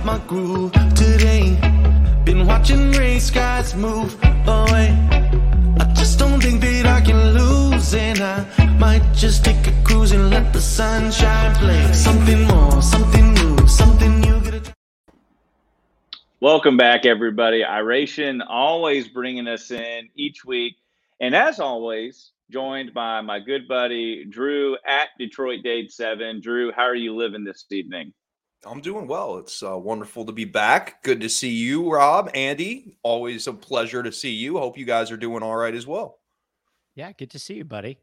up my groove today. Been watching gray skies move away. I just don't think that I can lose, and I might just take a cruise and let the sunshine play. Something more, something new, something new. Welcome back, everybody. Iration always bringing us in each week. And as always, joined by my good buddy, Drew at Detroit Dade 7. Drew, how are you living this evening? I'm doing well. It's uh, wonderful to be back. Good to see you, Rob, Andy. Always a pleasure to see you. Hope you guys are doing all right as well. Yeah, good to see you, buddy.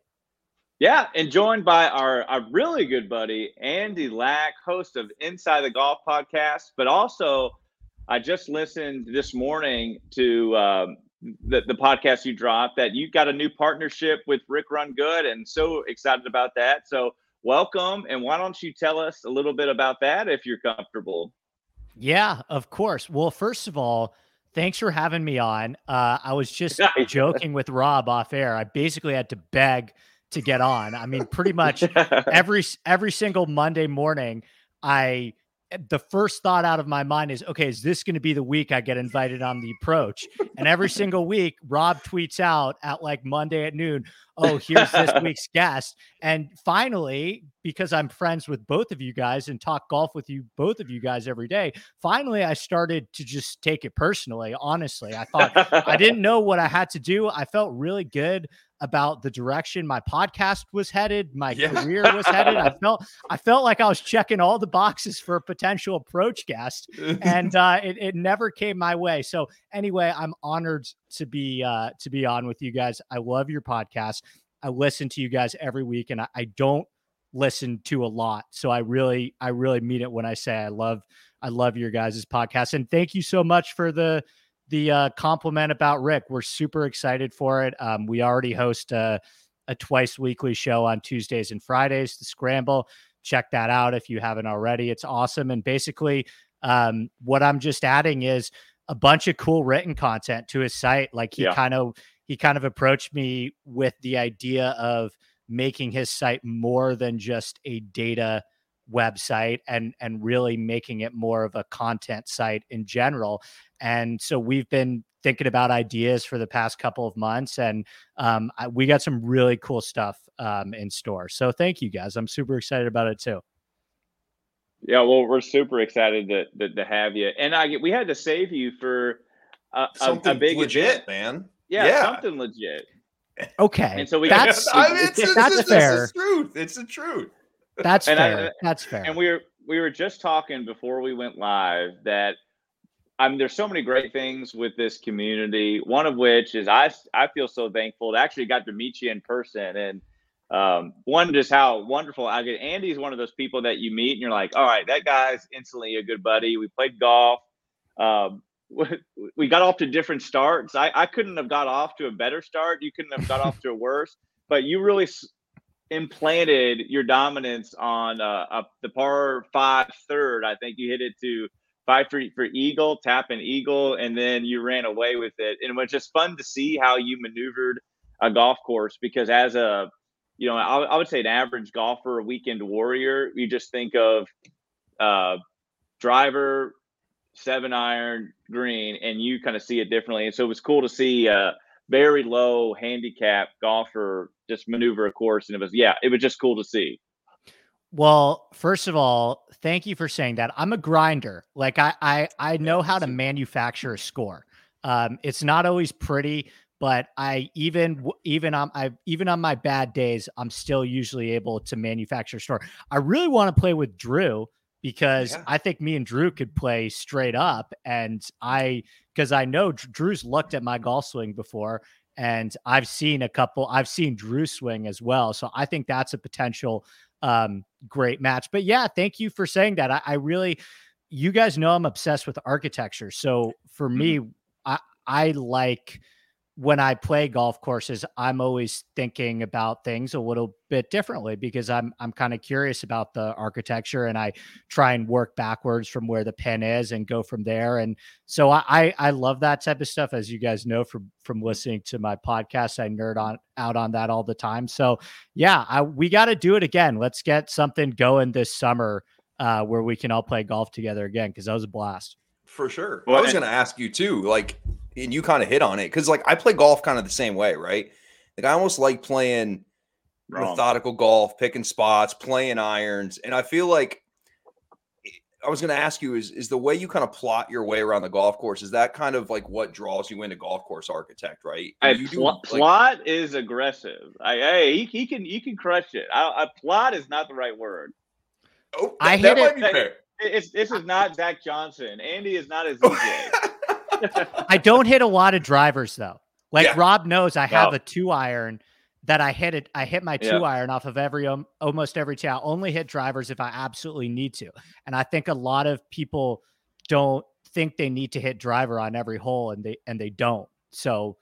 Yeah, and joined by our, our really good buddy, Andy Lack, host of Inside the Golf podcast, but also I just listened this morning to um, the, the podcast you dropped that you got a new partnership with Rick Run Good, and so excited about that. So, welcome. And why don't you tell us a little bit about that if you're comfortable? Yeah, of course. Well, first of all, thanks for having me on. Uh, I was just joking with Rob off air. I basically had to beg to get on. I mean, pretty much every every single Monday morning, I the first thought out of my mind is, okay, is this going to be the week I get invited on the approach? And every single week, Rob tweets out at like Monday at noon, oh, here's this week's guest. And finally, because I'm friends with both of you guys and talk golf with you, both of you guys every day, finally, I started to just take it personally. Honestly, I thought I didn't know what I had to do. I felt really good about the direction my podcast was headed, my yeah. career was headed. I felt I felt like I was checking all the boxes for a potential approach guest, and uh, it, it never came my way. So anyway, I'm honored to be uh, to be on with you guys. I love your podcast. I listen to you guys every week, and I, I don't listen to a lot. So I really I really mean it when I say I love I love your guys' podcast, and thank you so much for the the uh, compliment about Rick. We're super excited for it. Um, we already host a, a twice weekly show on Tuesdays and Fridays, the Scramble. Check that out if you haven't already. It's awesome. And basically, um, what I'm just adding is a bunch of cool written content to his site. Like he yeah. kind of he kind of approached me with the idea of making his site more than just a data website and and really making it more of a content site in general and so we've been thinking about ideas for the past couple of months and um, I, we got some really cool stuff um, in store so thank you guys. I'm super excited about it too. Yeah well we're super excited to, to, to have you and i we had to save you for a, something a, a big legit event. man. Yeah, yeah, something legit. Okay and so we that's, I mean, it's, it's, that's it's, fair it's the truth. It's the truth. That's And I- fair. That's fair. And we were we were just talking before we went live that I mean there's so many great things with this community. One of which is I I feel so thankful to actually got to meet you in person and um, one just how wonderful I get. Andy's one of those people that you meet and you're like, all right, that guy's instantly a good buddy. We played golf. Um, we got off to different starts. I, I couldn't have got off to a better start. You couldn't have got off to a worse. But you really s- implanted your dominance on uh, the par five third. I think you hit it to five for, for eagle, tap an eagle, and then you ran away with it. And it was just fun to see how you maneuvered a golf course because as a you know, I, I would say an average golfer, a weekend warrior, you just think of uh, driver, seven iron, green, and you kind of see it differently. And so it was cool to see uh, very low handicap golfer just maneuver a course. And it was, yeah, it was just cool to see. Well, first of all, thank you for saying that. I'm a grinder. Like I I I know how to manufacture a score. Um, it's not always pretty, but I even even on I even on my bad days, I'm still usually able to manufacture a score. I really want to play with Drew because Yeah. I think me and Drew could play straight up, and I because I know Drew's looked at my golf swing before, and I've seen a couple. I've seen Drew swing as well, so I think that's a potential um great match. But yeah, thank you for saying that. I, I really, you guys know I'm obsessed with architecture, so for me, I I like when I play golf courses, I'm always thinking about things a little bit differently because I'm I'm kind of curious about the architecture and I try and work backwards from where the pin is and go from there. And so I I, love that type of stuff, as you guys know from from listening to my podcast. I nerd on out on that all the time. So yeah, I, we got to do it again. Let's get something going this summer uh, where we can all play golf together again because that was a blast. For sure. Well, I was and- going to ask you too, like, and you kind of hit on it because, like, I play golf kind of the same way, right? Like, I almost like playing Wrong. methodical golf, picking spots, playing irons, and I feel like eh, I was going to ask you is is the way you kind of plot your way around the golf course is that kind of like what draws you into golf course architect, right? A And you do, pl- like- plot is aggressive. I, hey, he, he can he can crush it. I, a plot is not the right word. oh, I that, that hit might it- be fair. It's this is not Zach Johnson. Andy is not a ZJ. I don't hit a lot of drivers though. Like Yeah. Rob knows, I have No. a two iron that I hit it. I hit my two Yeah. iron off of every um, almost every tee. I only hit drivers if I absolutely need to, and I think a lot of people don't think they need to hit driver on every hole, and they and they don't. So,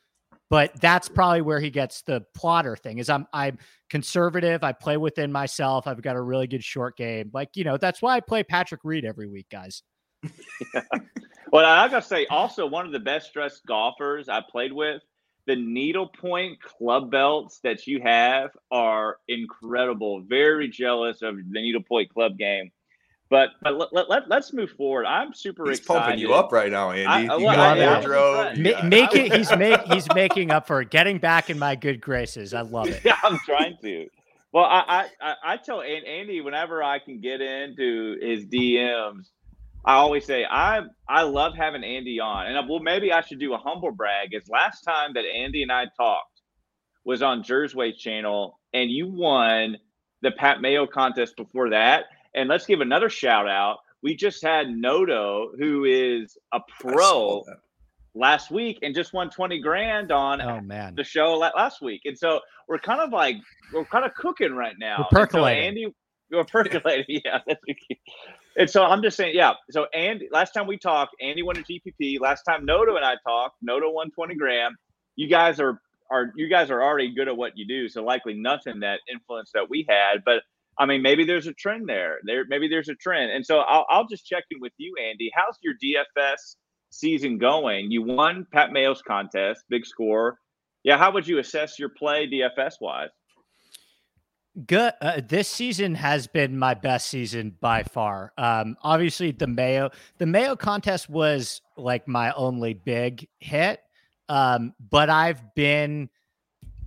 but that's probably where he gets the plotter thing. Is I'm I'm conservative. I play within myself. I've got a really good short game. Like you know, that's why I play Patrick Reed every week, guys. well, I gotta say, also one of the best dressed golfers I played with. The needlepoint club belts that you have are incredible. Very jealous of the needlepoint club game. But but let, let, let, us move forward. I'm super He's excited. pumping you up right now, Andy. I- you well, got I- I wardrobe. was Ma- got- make I it. He's make he's making up for it. Getting back in my good graces. I love it. Yeah, I'm trying to. Well, I, I I- I tell Andy whenever I can get into his DMs, I always say I I love having Andy on, and I, well maybe I should do a humble brag. Is last time that Andy and I talked was on Jersway's channel, and you won the Pat Mayo contest before that. And let's give another shout out. We just had Noto, who is a pro last week, and just won twenty grand on Oh man. the show last week, and so we're kind of like we're kind of cooking right now. We're And so percolating. Andy, we're percolating. yeah, that's the key. And so I'm just saying, yeah. So Andy, last time we talked, Andy won a GPP. Last time Noto and I talked, Noto won 20 grand. You guys are are you guys are already good at what you do, so likely nothing that influence that we had, but. I mean, maybe there's a trend there. There, maybe there's a trend, and so I'll, I'll just check in with you, Andy. How's your DFS season going? You won Pat Mayo's contest, big score. Yeah, how would you assess your play DFS wise? Good. Uh, this season has been my best season by far. Um, obviously, the Mayo, the Mayo contest was like my only big hit. Um, but I've been,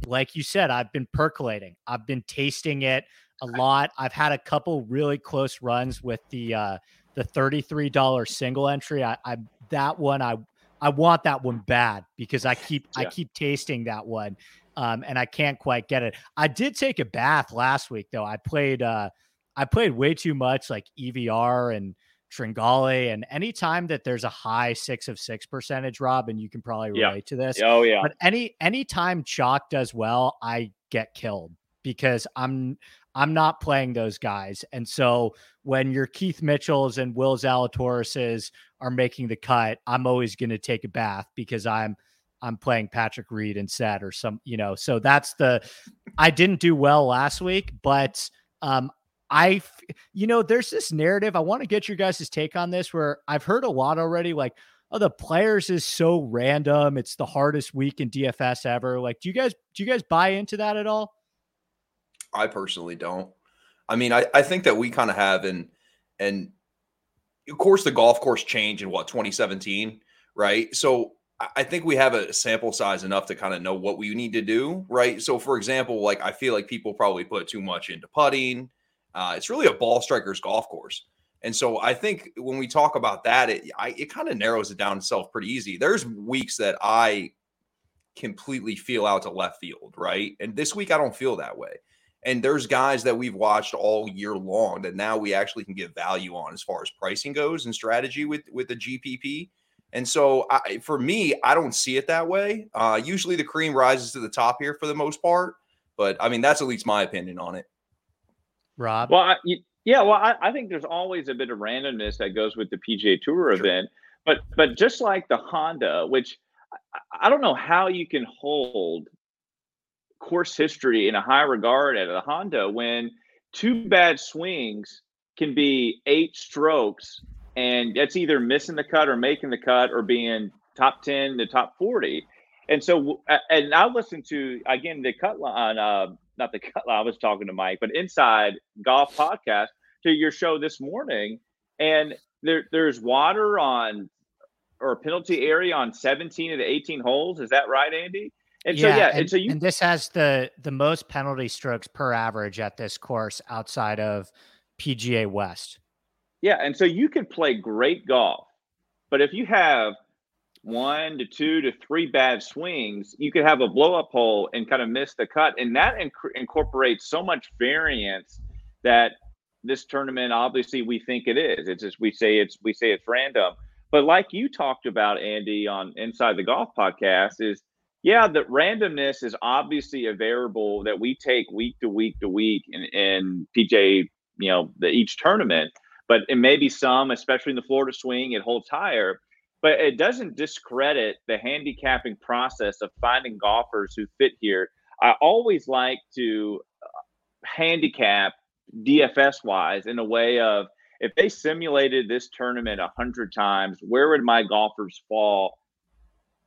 like you said, I've been percolating. I've been tasting it a lot. I've had a couple really close runs with the uh, the thirty three dollar single entry. I, I that one I I want that one bad because I keep I keep tasting that one um, and I can't quite get it. I did take a bath last week though. I played uh, I played way too much like EVR and Tringale, and anytime that there's a high six of six percentage, Rob, and you can probably Yeah. relate to this. Oh yeah, But any anytime chalk does well, I get killed because I'm I'm not playing those guys. And so when your Keith Mitchells and Will Zalatoris's are making the cut, I'm always going to take a bath because I'm I'm playing Patrick Reed and instead or some, you know. So that's the I didn't do well last week, but um I you know, there's this narrative. I want to get your guys' take on this where I've heard a lot already like oh the players is so random it's the hardest week in dfs ever like do you guys do you guys buy into that at all I personally don't. I mean, I, I think that we kind of have and and of course the golf course changed in what 2017, right? So I- think we have a sample size enough to kind of know what we need to do, right? So for example, like I feel like people probably put too much into putting. Uh, it's really a ball striker's golf course. And so I think when we talk about that, it I, it kind of narrows it down itself pretty easy. There's weeks that I completely feel out to left field, right? And this week I don't feel that way. And there's guys that we've watched all year long that now we actually can get value on as far as pricing goes and strategy with with the GPP. And so I, for me, I don't see it that way. Uh, usually the cream rises to the top here for the most part, but I mean that's at least my opinion on it. rob Well, I, yeah, well, I, I think there's always a bit of randomness that goes with the PGA Tour Sure. event, but but just like the Honda, which I, I don't know how you can hold course history in a high regard at a Honda when two bad swings can be eight strokes, and that's either missing the cut or making the cut or being top ten to top forty. And so, and I listened to again the cut line, uh, not the cut line. I was talking to Mike, but inside golf podcast. to your show this morning, and there there's water on or penalty area on 17 of the 18 holes. Is that right, Andy? And yeah, so yeah, and, and so you and this has the the most penalty strokes per average at this course outside of PGA West. Yeah, and so you can play great golf, but if you have one to two to three bad swings, you could have a blow up hole and kind of miss the cut. And that inc- incorporates so much variance that this tournament, obviously, we think it is. It's just we say it's we say it's random. But like you talked about, Andy, on Inside the Golf podcast, is yeah, the randomness is obviously a variable that we take week to week to week in, in PJ, you know, the each tournament. But it may be some, especially in the Florida swing, it holds higher but it doesn't discredit the handicapping process of finding golfers who fit here. I always like to uh, handicap DFS wise in a way of if they simulated this tournament a hundred times, where would my golfers fall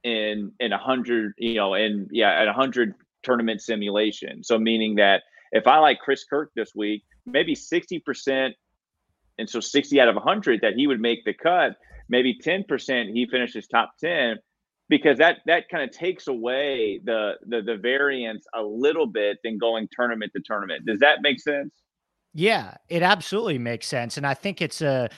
in in a hundred, you know, in yeah, at a hundred tournament simulation? So meaning that if I like Chris Kirk this week, maybe 60%, and so 60 out of 100 that he would make the cut maybe 10% he finishes top 10 because that that kind of takes away the, the the variance a little bit than going tournament to tournament. Does that make sense? Yeah, it absolutely makes sense, and I think it's a.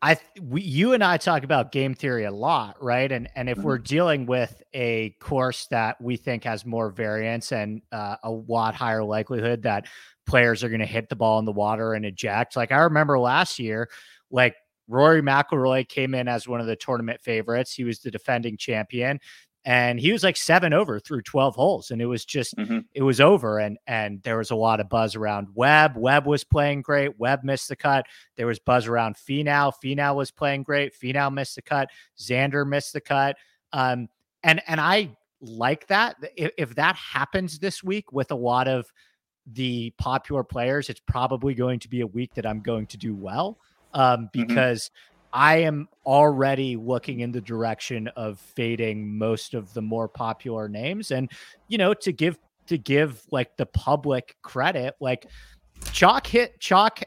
I we, you and I talk about game theory a lot, right? And and if mm-hmm. we're dealing with a course that we think has more variance and uh, a lot higher likelihood that players are going to hit the ball in the water and eject, like I remember last year, like Rory McIlroy came in as one of the tournament favorites. He was the defending champion and he was like seven over through 12 holes and it was just mm-hmm. it was over and and there was a lot of buzz around webb webb was playing great webb missed the cut there was buzz around Finau. Finau was playing great Finau missed the cut xander missed the cut um and and i like that if, if that happens this week with a lot of the popular players it's probably going to be a week that i'm going to do well um, mm-hmm. because mm-hmm. I am already looking in the direction of fading most of the more popular names. And, you know, to give to give like the public credit, like Chalk hit Chalk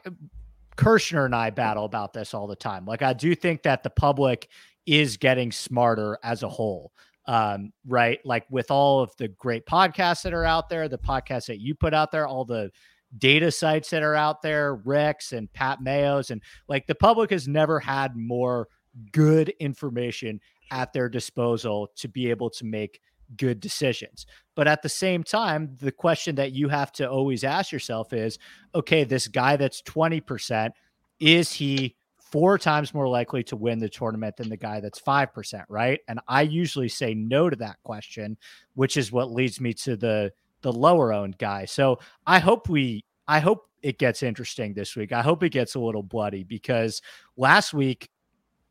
Kirshner and I battle about this all the time. Like I do think that the public is getting smarter as a whole. Um, right. Like with all of the great podcasts that are out there, the podcasts that you put out there, all the data sites that are out there, Rex and Pat Mayo's, and like the public has never had more good information at their disposal to be able to make good decisions. But at the same time, the question that you have to always ask yourself is okay, this guy that's 20%, is he four times more likely to win the tournament than the guy that's 5%, right? And I usually say no to that question, which is what leads me to the the lower owned guy. So I hope we I hope it gets interesting this week. I hope it gets a little bloody because last week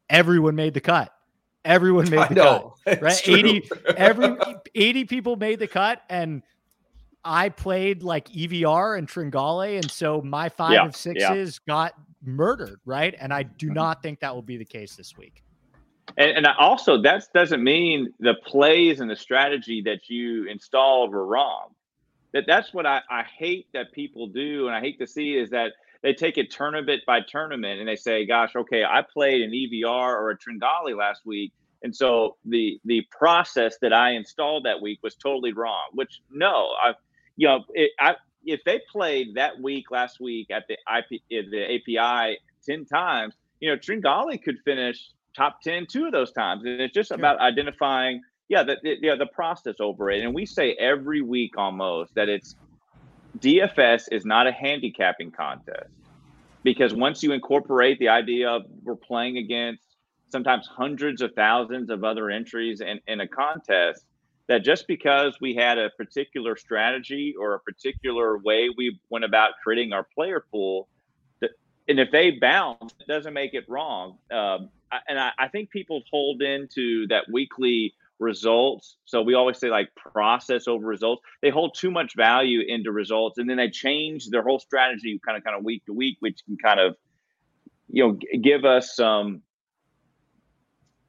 everyone made the cut. Everyone made the cut. Right? 80 every 80 people made the cut and I played like EVR and Tringale, and so my five yeah, of sixes yeah. got murdered, right? And I do mm-hmm. not think that will be the case this week. And, and also, that doesn't mean the plays and the strategy that you installed were wrong that that's what I, I hate that people do and I hate to see is that they take it tournament by tournament and they say, gosh, okay, I played an EVR or a Tringale last week. And so the the process that I installed that week was totally wrong, which no, I you know, it, I if they played that week last week at the IP the API 10 times, you know, Tringale could finish top 10 two of those times. And it's just sure. about identifying yeah, the, the, yeah, the process over it. And we say every week almost that it's DFS is not a handicapping contest because once you incorporate the idea of we're playing against sometimes hundreds of thousands of other entries in, in a contest, that just because we had a particular strategy or a particular way we went about creating our player pool, that, and if they bounce, it doesn't make it wrong. Um, I, and I, I think people hold into that weekly results. So we always say like process over results. They hold too much value into results, and then they change their whole strategy kind of kind of week to week, which can kind of you know give us some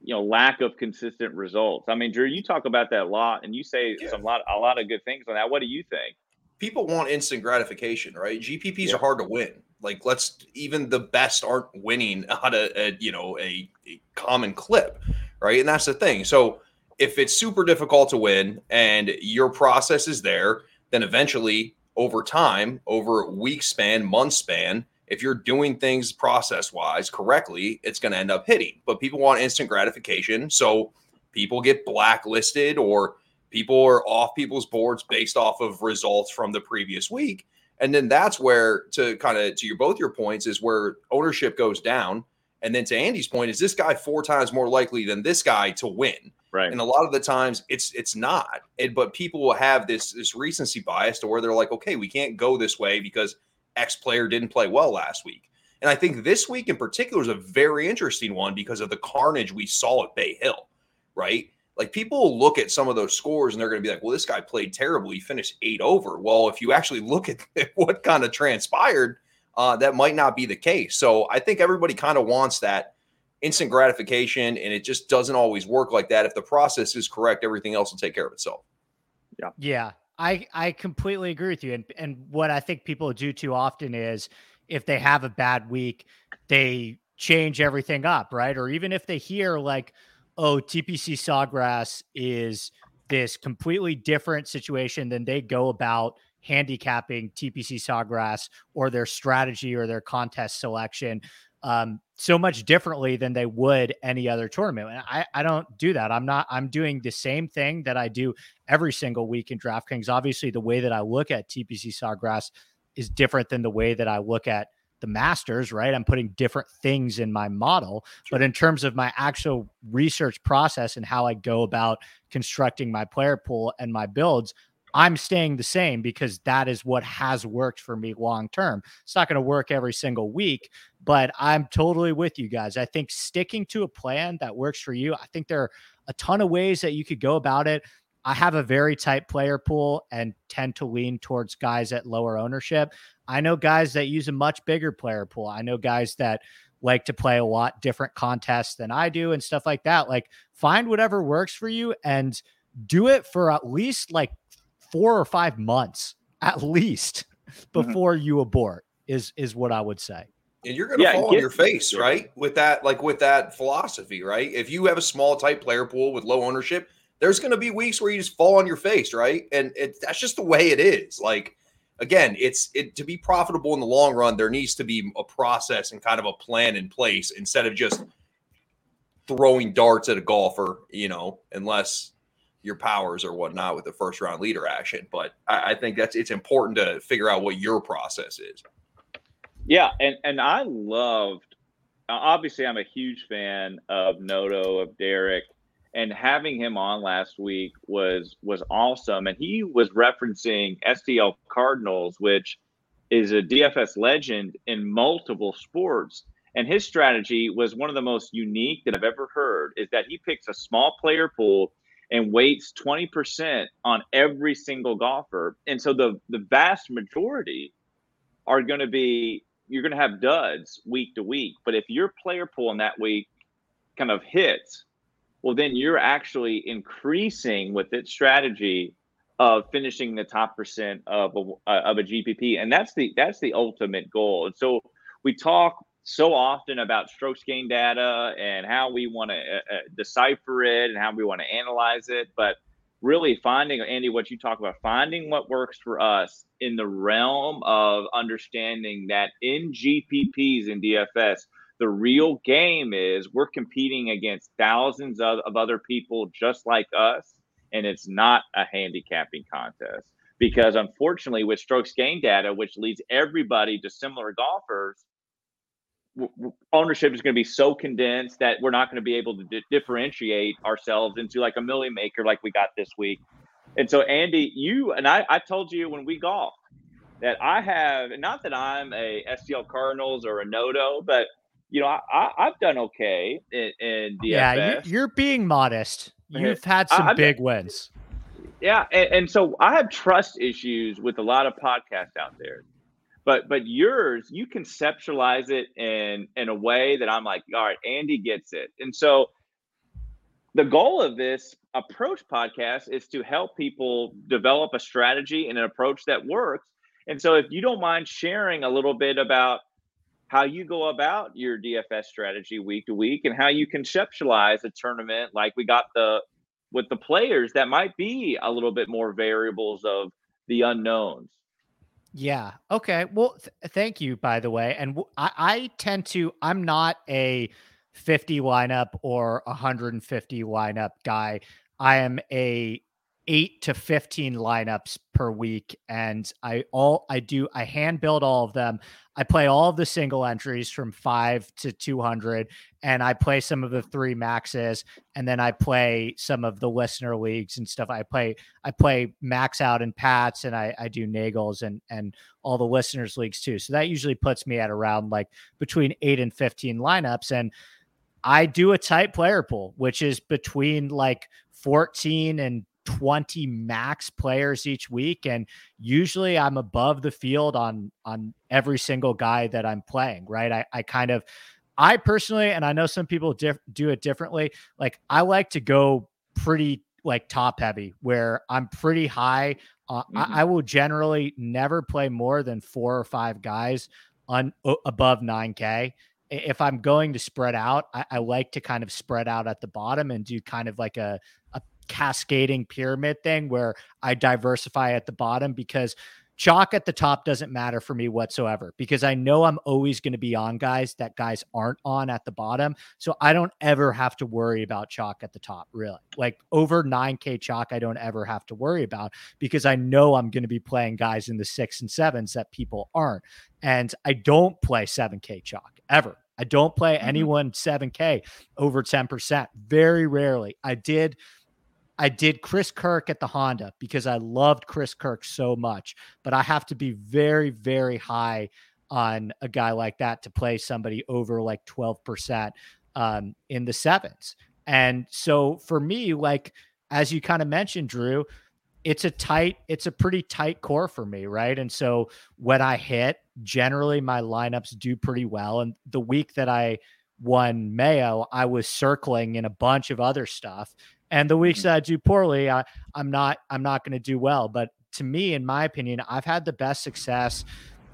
you know lack of consistent results. I mean, Drew, you talk about that a lot, and you say yeah. some lot a lot of good things on that. What do you think? people want instant gratification, right? GPPs Yeah. are hard to win. Like let's even the best aren't winning at a, a you know a, a common clip, right? And that's the thing. So if it's super difficult to win and your process is there, then eventually over time, over week span, month span, if you're doing things process wise correctly, it's going to end up hitting. But people want instant gratification. So people get blacklisted or people are off people's boards based off of results from the previous week. And then that's where to kind of to your both your points is where ownership goes down. And then to Andy's point, is this guy four times more likely than this guy to win? Right. And a lot of the times it's it's not. It, but people will have this this recency bias to where they're like, okay, we can't go this way because X player didn't play well last week. And I think this week in particular is a very interesting one because of the carnage we saw at Bay Hill, right? Like people will look at some of those scores and they're going to be like, well, this guy played terribly. He finished eight over. Well, if you actually look at what kind of transpired, uh, that might not be the case. So I think everybody kind of wants that instant gratification, and it just doesn't always work like that. If the process is correct, everything else will take care of itself. Yeah, Yeah. I I completely agree with you. And and what I think people do too often is if they have a bad week, they change everything up, right? Or even if they hear like, oh, TPC Sawgrass is this completely different situation, then they go about handicapping TPC Sawgrass or their strategy or their contest selection um, so much differently than they would any other tournament. And I, I don't do that. I'm not, I'm doing the same thing that I do every single week in DraftKings. Obviously, the way that I look at TPC Sawgrass is different than the way that I look at the Masters, right? I'm putting different things in my model. But in terms of my actual research process and how I go about constructing my player pool and my builds, I'm staying the same because that is what has worked for me long term. It's not going to work every single week, but I'm totally with you guys. I think sticking to a plan that works for you, I think there are a ton of ways that you could go about it. I have a very tight player pool and tend to lean towards guys at lower ownership. I know guys that use a much bigger player pool. I know guys that like to play a lot different contests than I do and stuff like that. Like find whatever works for you and do it for at least like four or five months at least before mm-hmm. you abort is is what I would say. And you're gonna yeah, fall get, on your face, right? With that, like with that philosophy, right? If you have a small type player pool with low ownership, there's gonna be weeks where you just fall on your face, right? And it, that's just the way it is. Like again, it's it to be profitable in the long run, there needs to be a process and kind of a plan in place instead of just throwing darts at a golfer, you know, unless your powers or whatnot with the first round leader action. But I, I, think that's it's important to figure out what your process is. Yeah, and and I loved. Obviously, I'm a huge fan of Noto of Derek, and having him on last week was was awesome. And he was referencing STL Cardinals, which is a DFS legend in multiple sports. And his strategy was one of the most unique that I've ever heard. Is that he picks a small player pool and weights 20% on every single golfer. And so the the vast majority are going to be you're going to have duds week to week. But if your player pool in that week kind of hits, well, then you're actually increasing with its strategy of finishing the top percent of a, of a GPP, and that's the that's the ultimate goal. And so we talk so often about strokes gain data and how we want to uh, uh, decipher it and how we want to analyze it. But really finding, Andy, what you talk about, finding what works for us in the realm of understanding that in GPPs and DFS, the real game is we're competing against thousands of, of other people just like us, and it's not a handicapping contest. Because unfortunately, with strokes gain data, which leads everybody to similar golfers, ownership is going to be so condensed that we're not going to be able to di- differentiate ourselves into like a Milly Maker like we got this week. And so, Andy, you and I, I told you when we golf that I have, not that I'm a STL Cardinals or a Noto, but you know, I, have done okay in, in DFS. Yeah, you're, being modest. You've had some I, big wins. Yeah, and, and so I have trust issues with a lot of podcasts out there but but yours you conceptualize it in in a way that i'm like all right andy gets it and so the goal of this approach podcast is to help people develop a strategy and an approach that works. And so, if you don't mind sharing a little bit about how you go about your DFS strategy week to week and how you conceptualize a tournament like we got the with the players that might be a little bit more variables of the unknowns. Yeah. Okay. Well, th- thank you, by the way. And w- I, I tend to, I'm not a 50 lineup or 150 lineup guy. I am a eight to 15 lineups per week. And I all I do, I hand build all of them. I play all of the single entries from five to 200, and I play some of the three maxes, and then I play some of the listener leagues and stuff. I play, I play max out and Pats, and I, I do Nagels and and all the listeners leagues too. So that usually puts me at around like between eight and 15 lineups. And I do a tight player pool, which is between like 14 and 20 max players each week and usually i'm above the field on on every single guy that i'm playing right i, I kind of i personally and i know some people diff- do it differently like i like to go pretty like top heavy where i'm pretty high uh, mm-hmm. I, I, will generally never play more than four or five guys on uh, above 9k if i'm going to spread out I, I like to kind of spread out at the bottom and do kind of like a cascading pyramid thing where I diversify at the bottom because chalk at the top doesn't matter for me whatsoever because I know I'm always going to be on guys that guys aren't on at the bottom. So I don't ever have to worry about chalk at the top, really. Like over 9K chalk, I don't ever have to worry about because I know I'm going to be playing guys in the six and sevens that people aren't. And I don't play 7K chalk ever. I don't play mm-hmm. anyone 7K over 10%. Very rarely. I did I did Chris Kirk at the Honda because I loved Chris Kirk so much, but I have to be very, very high on a guy like that to play somebody over like 12% um, in the sevens. And so for me, like, as you kind of mentioned, Drew, it's a tight, it's a pretty tight core for me, right? And so when I hit, generally my lineups do pretty well. And the week that I won Mayo, I was circling in a bunch of other stuff. And the weeks mm-hmm. that I do poorly, I, I'm not I'm not going to do well. But to me, in my opinion, I've had the best success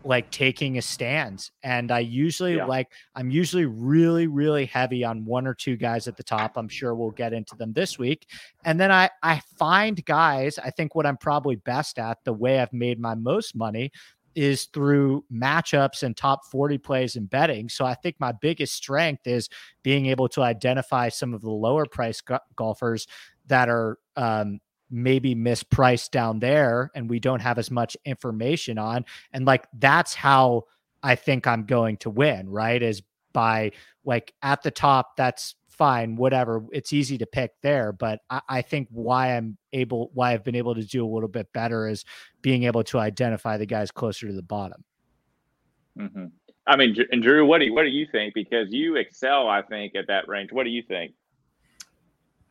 like taking a stance and i usually yeah. like i'm usually really really heavy on one or two guys at the top i'm sure we'll get into them this week and then i i find guys i think what i'm probably best at the way i've made my most money is through matchups and top 40 plays and betting. So I think my biggest strength is being able to identify some of the lower price go- golfers that are um, maybe mispriced down there and we don't have as much information on. And like that's how I think I'm going to win, right? Is by like at the top, that's fine, whatever. It's easy to pick there, but I, I, think why I'm able, why I've been able to do a little bit better is being able to identify the guys closer to the bottom. Mm-hmm. I mean, and Drew, what do you, what do you think? Because you excel, I think, at that range. What do you think?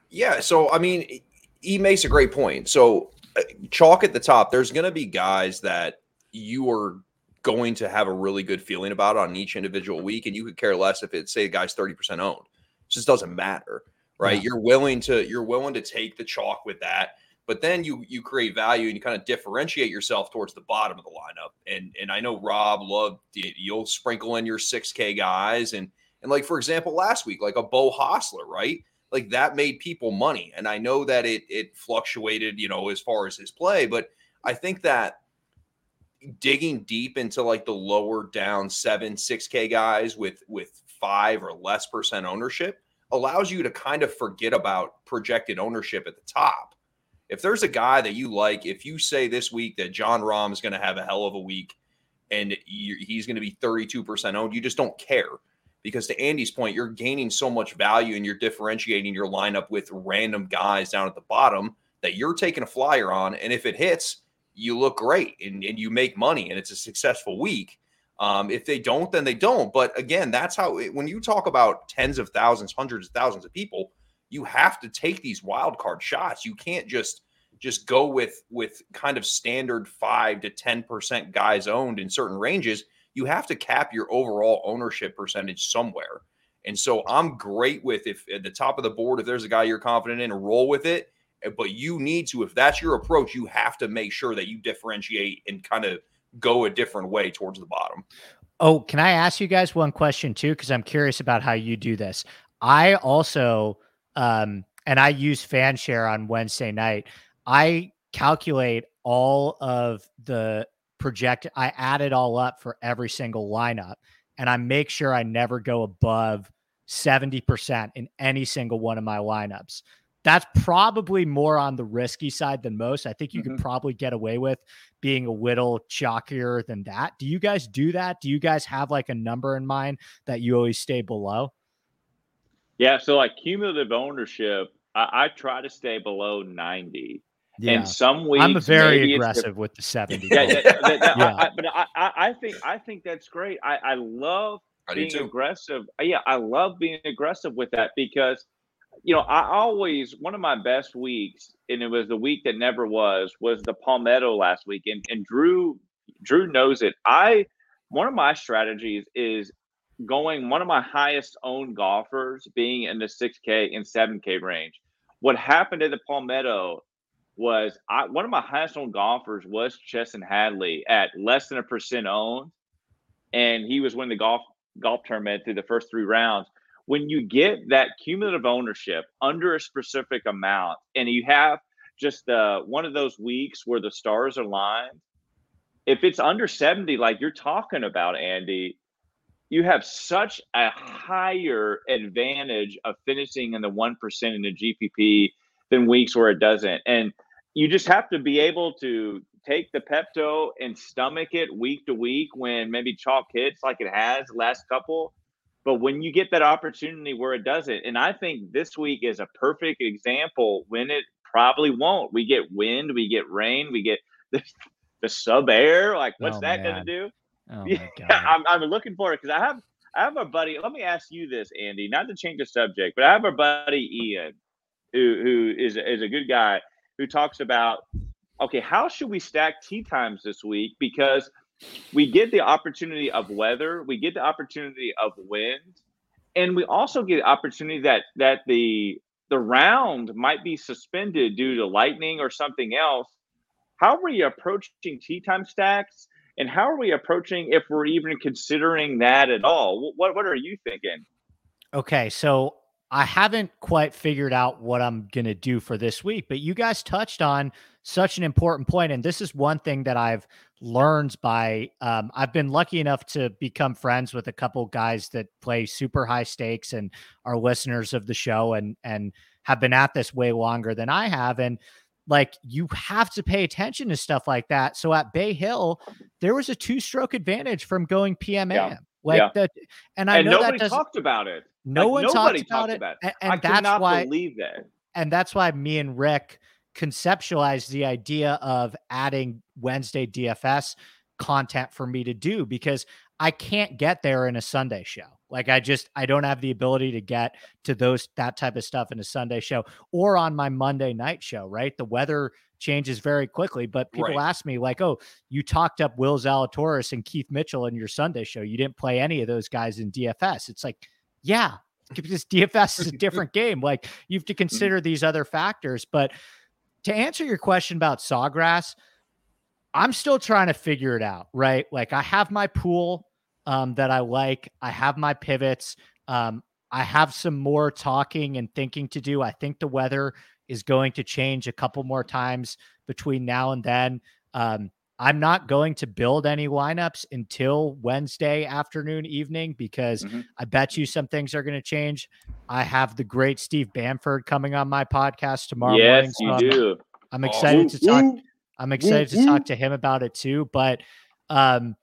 Yeah, so I mean, he makes a great point. So uh, chalk at the top, there's going to be guys that you are going to have a really good feeling about on each individual week, and you could care less if it say a guy's 30% owned just doesn't matter, right? Yeah. You're willing to you're willing to take the chalk with that, but then you you create value and you kind of differentiate yourself towards the bottom of the lineup. And and I know Rob loved you'll sprinkle in your 6K guys and and like for example last week like a Beau Hossler, right? Like that made people money. And I know that it it fluctuated, you know, as far as his play, but I think that digging deep into like the lower down 7 6k guys with with five or less percent ownership allows you to kind of forget about projected ownership at the top. If there's a guy that you like, if you say this week that Jon Rahm is going to have a hell of a week and he's going to be 32% owned, you just don't care. Because to Andy's point, you're gaining so much value and you're differentiating your lineup with random guys down at the bottom that you're taking a flyer on. And if it hits, you look great and, and you make money and it's a successful week. Um, if they don't, then they don't. But again, that's how it, when you talk about tens of thousands, hundreds of thousands of people, you have to take these wild card shots. You can't just just go with with kind of standard five to ten percent guys owned in certain ranges. You have to cap your overall ownership percentage somewhere. And so I'm great with if at the top of the board, if there's a guy you're confident in, roll with it. But you need to, if that's your approach, you have to make sure that you differentiate and kind of go a different way towards the bottom. Oh, can I ask you guys one question too? Because I'm curious about how you do this. I also, um, and I use FanShare on Wednesday night. I calculate all of the project. I add it all up for every single lineup, and I make sure I never go above 70% in any single one of my lineups. That's probably more on the risky side than most. I think you mm-hmm. could probably get away with being a little chalkier than that. Do you guys do that? Do you guys have like a number in mind that you always stay below? Yeah. So, like cumulative ownership, I, I try to stay below 90. Yeah. And some weeks I'm very aggressive with the 70. Yeah, yeah, that, yeah. I, but I, I think I think that's great. I, I love I being aggressive. Yeah, I love being aggressive with that because you know, I always one of my best weeks, and it was the week that never was, was the Palmetto last week. And and Drew Drew knows it. I one of my strategies is going one of my highest owned golfers being in the 6K and 7K range. What happened at the Palmetto was I one of my highest owned golfers was Chesson Hadley at less than a percent owned, and he was winning the golf golf tournament through the first three rounds. When you get that cumulative ownership under a specific amount, and you have just uh, one of those weeks where the stars are align, if it's under 70, like you're talking about, Andy, you have such a higher advantage of finishing in the 1% in the GPP than weeks where it doesn't. And you just have to be able to take the Pepto and stomach it week to week when maybe chalk hits like it has last couple. But when you get that opportunity where it doesn't, and I think this week is a perfect example when it probably won't. We get wind, we get rain, we get the, the sub air. Like, what's oh, that going to do? Oh, yeah, I'm, I'm looking for it because I have I have a buddy. Let me ask you this, Andy, not to change the subject, but I have a buddy Ian, who who is is a good guy who talks about okay, how should we stack tee times this week? Because we get the opportunity of weather, we get the opportunity of wind, and we also get the opportunity that that the the round might be suspended due to lightning or something else. How are we approaching tee time stacks? And how are we approaching if we're even considering that at all? What what are you thinking? Okay, so I haven't quite figured out what I'm going to do for this week, but you guys touched on such an important point, and this is one thing that I've learned by. Um, I've been lucky enough to become friends with a couple guys that play super high stakes and are listeners of the show, and and have been at this way longer than I have, and like you have to pay attention to stuff like that. So at Bay Hill, there was a two stroke advantage from going PM yeah. Like yeah. that, and I and know nobody that talked about it. No like, one talked about it, about it. and, and I that's why believe that. And that's why me and Rick conceptualized the idea of adding Wednesday DFS content for me to do because I can't get there in a Sunday show. Like I just I don't have the ability to get to those that type of stuff in a Sunday show or on my Monday night show, right? The weather changes very quickly. But people right. ask me, like, oh, you talked up Will Zalatoris and Keith Mitchell in your Sunday show. You didn't play any of those guys in DFS. It's like, yeah, because DFS is a different game. Like you have to mm-hmm. consider these other factors. But to answer your question about Sawgrass, I'm still trying to figure it out, right? Like I have my pool um, that I like. I have my pivots. Um, I have some more talking and thinking to do. I think the weather is going to change a couple more times between now and then. Um, I'm not going to build any lineups until Wednesday afternoon, evening, because mm-hmm. I bet you some things are going to change. I have the great Steve Bamford coming on my podcast tomorrow yes, morning. So you I'm, do. I'm excited oh, to talk. Ooh, I'm excited ooh, to talk to him about it too. But um,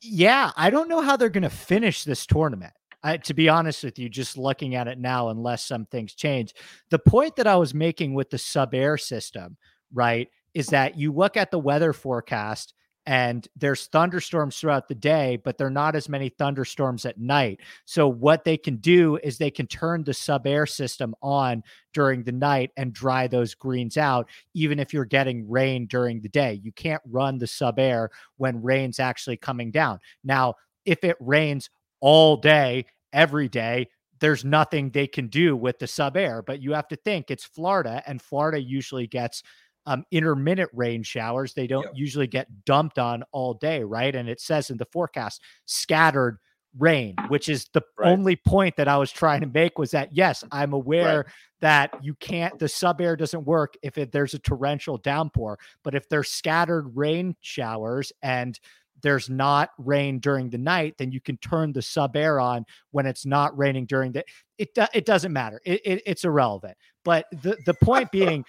yeah, I don't know how they're going to finish this tournament. I, to be honest with you, just looking at it now, unless some things change, the point that I was making with the sub air system, right, is that you look at the weather forecast and there's thunderstorms throughout the day, but there are not as many thunderstorms at night. So, what they can do is they can turn the sub air system on during the night and dry those greens out, even if you're getting rain during the day. You can't run the sub air when rain's actually coming down. Now, if it rains all day every day, there's nothing they can do with the sub air. But you have to think it's Florida, and Florida usually gets um, intermittent rain showers. They don't yep. usually get dumped on all day, right? And it says in the forecast scattered rain, which is the right. only point that I was trying to make was that yes, I'm aware right. that you can't the sub air doesn't work if it, there's a torrential downpour, but if there's scattered rain showers and there's not rain during the night, then you can turn the sub air on when it's not raining during the. It it doesn't matter. It, it, it's irrelevant. But the the point being,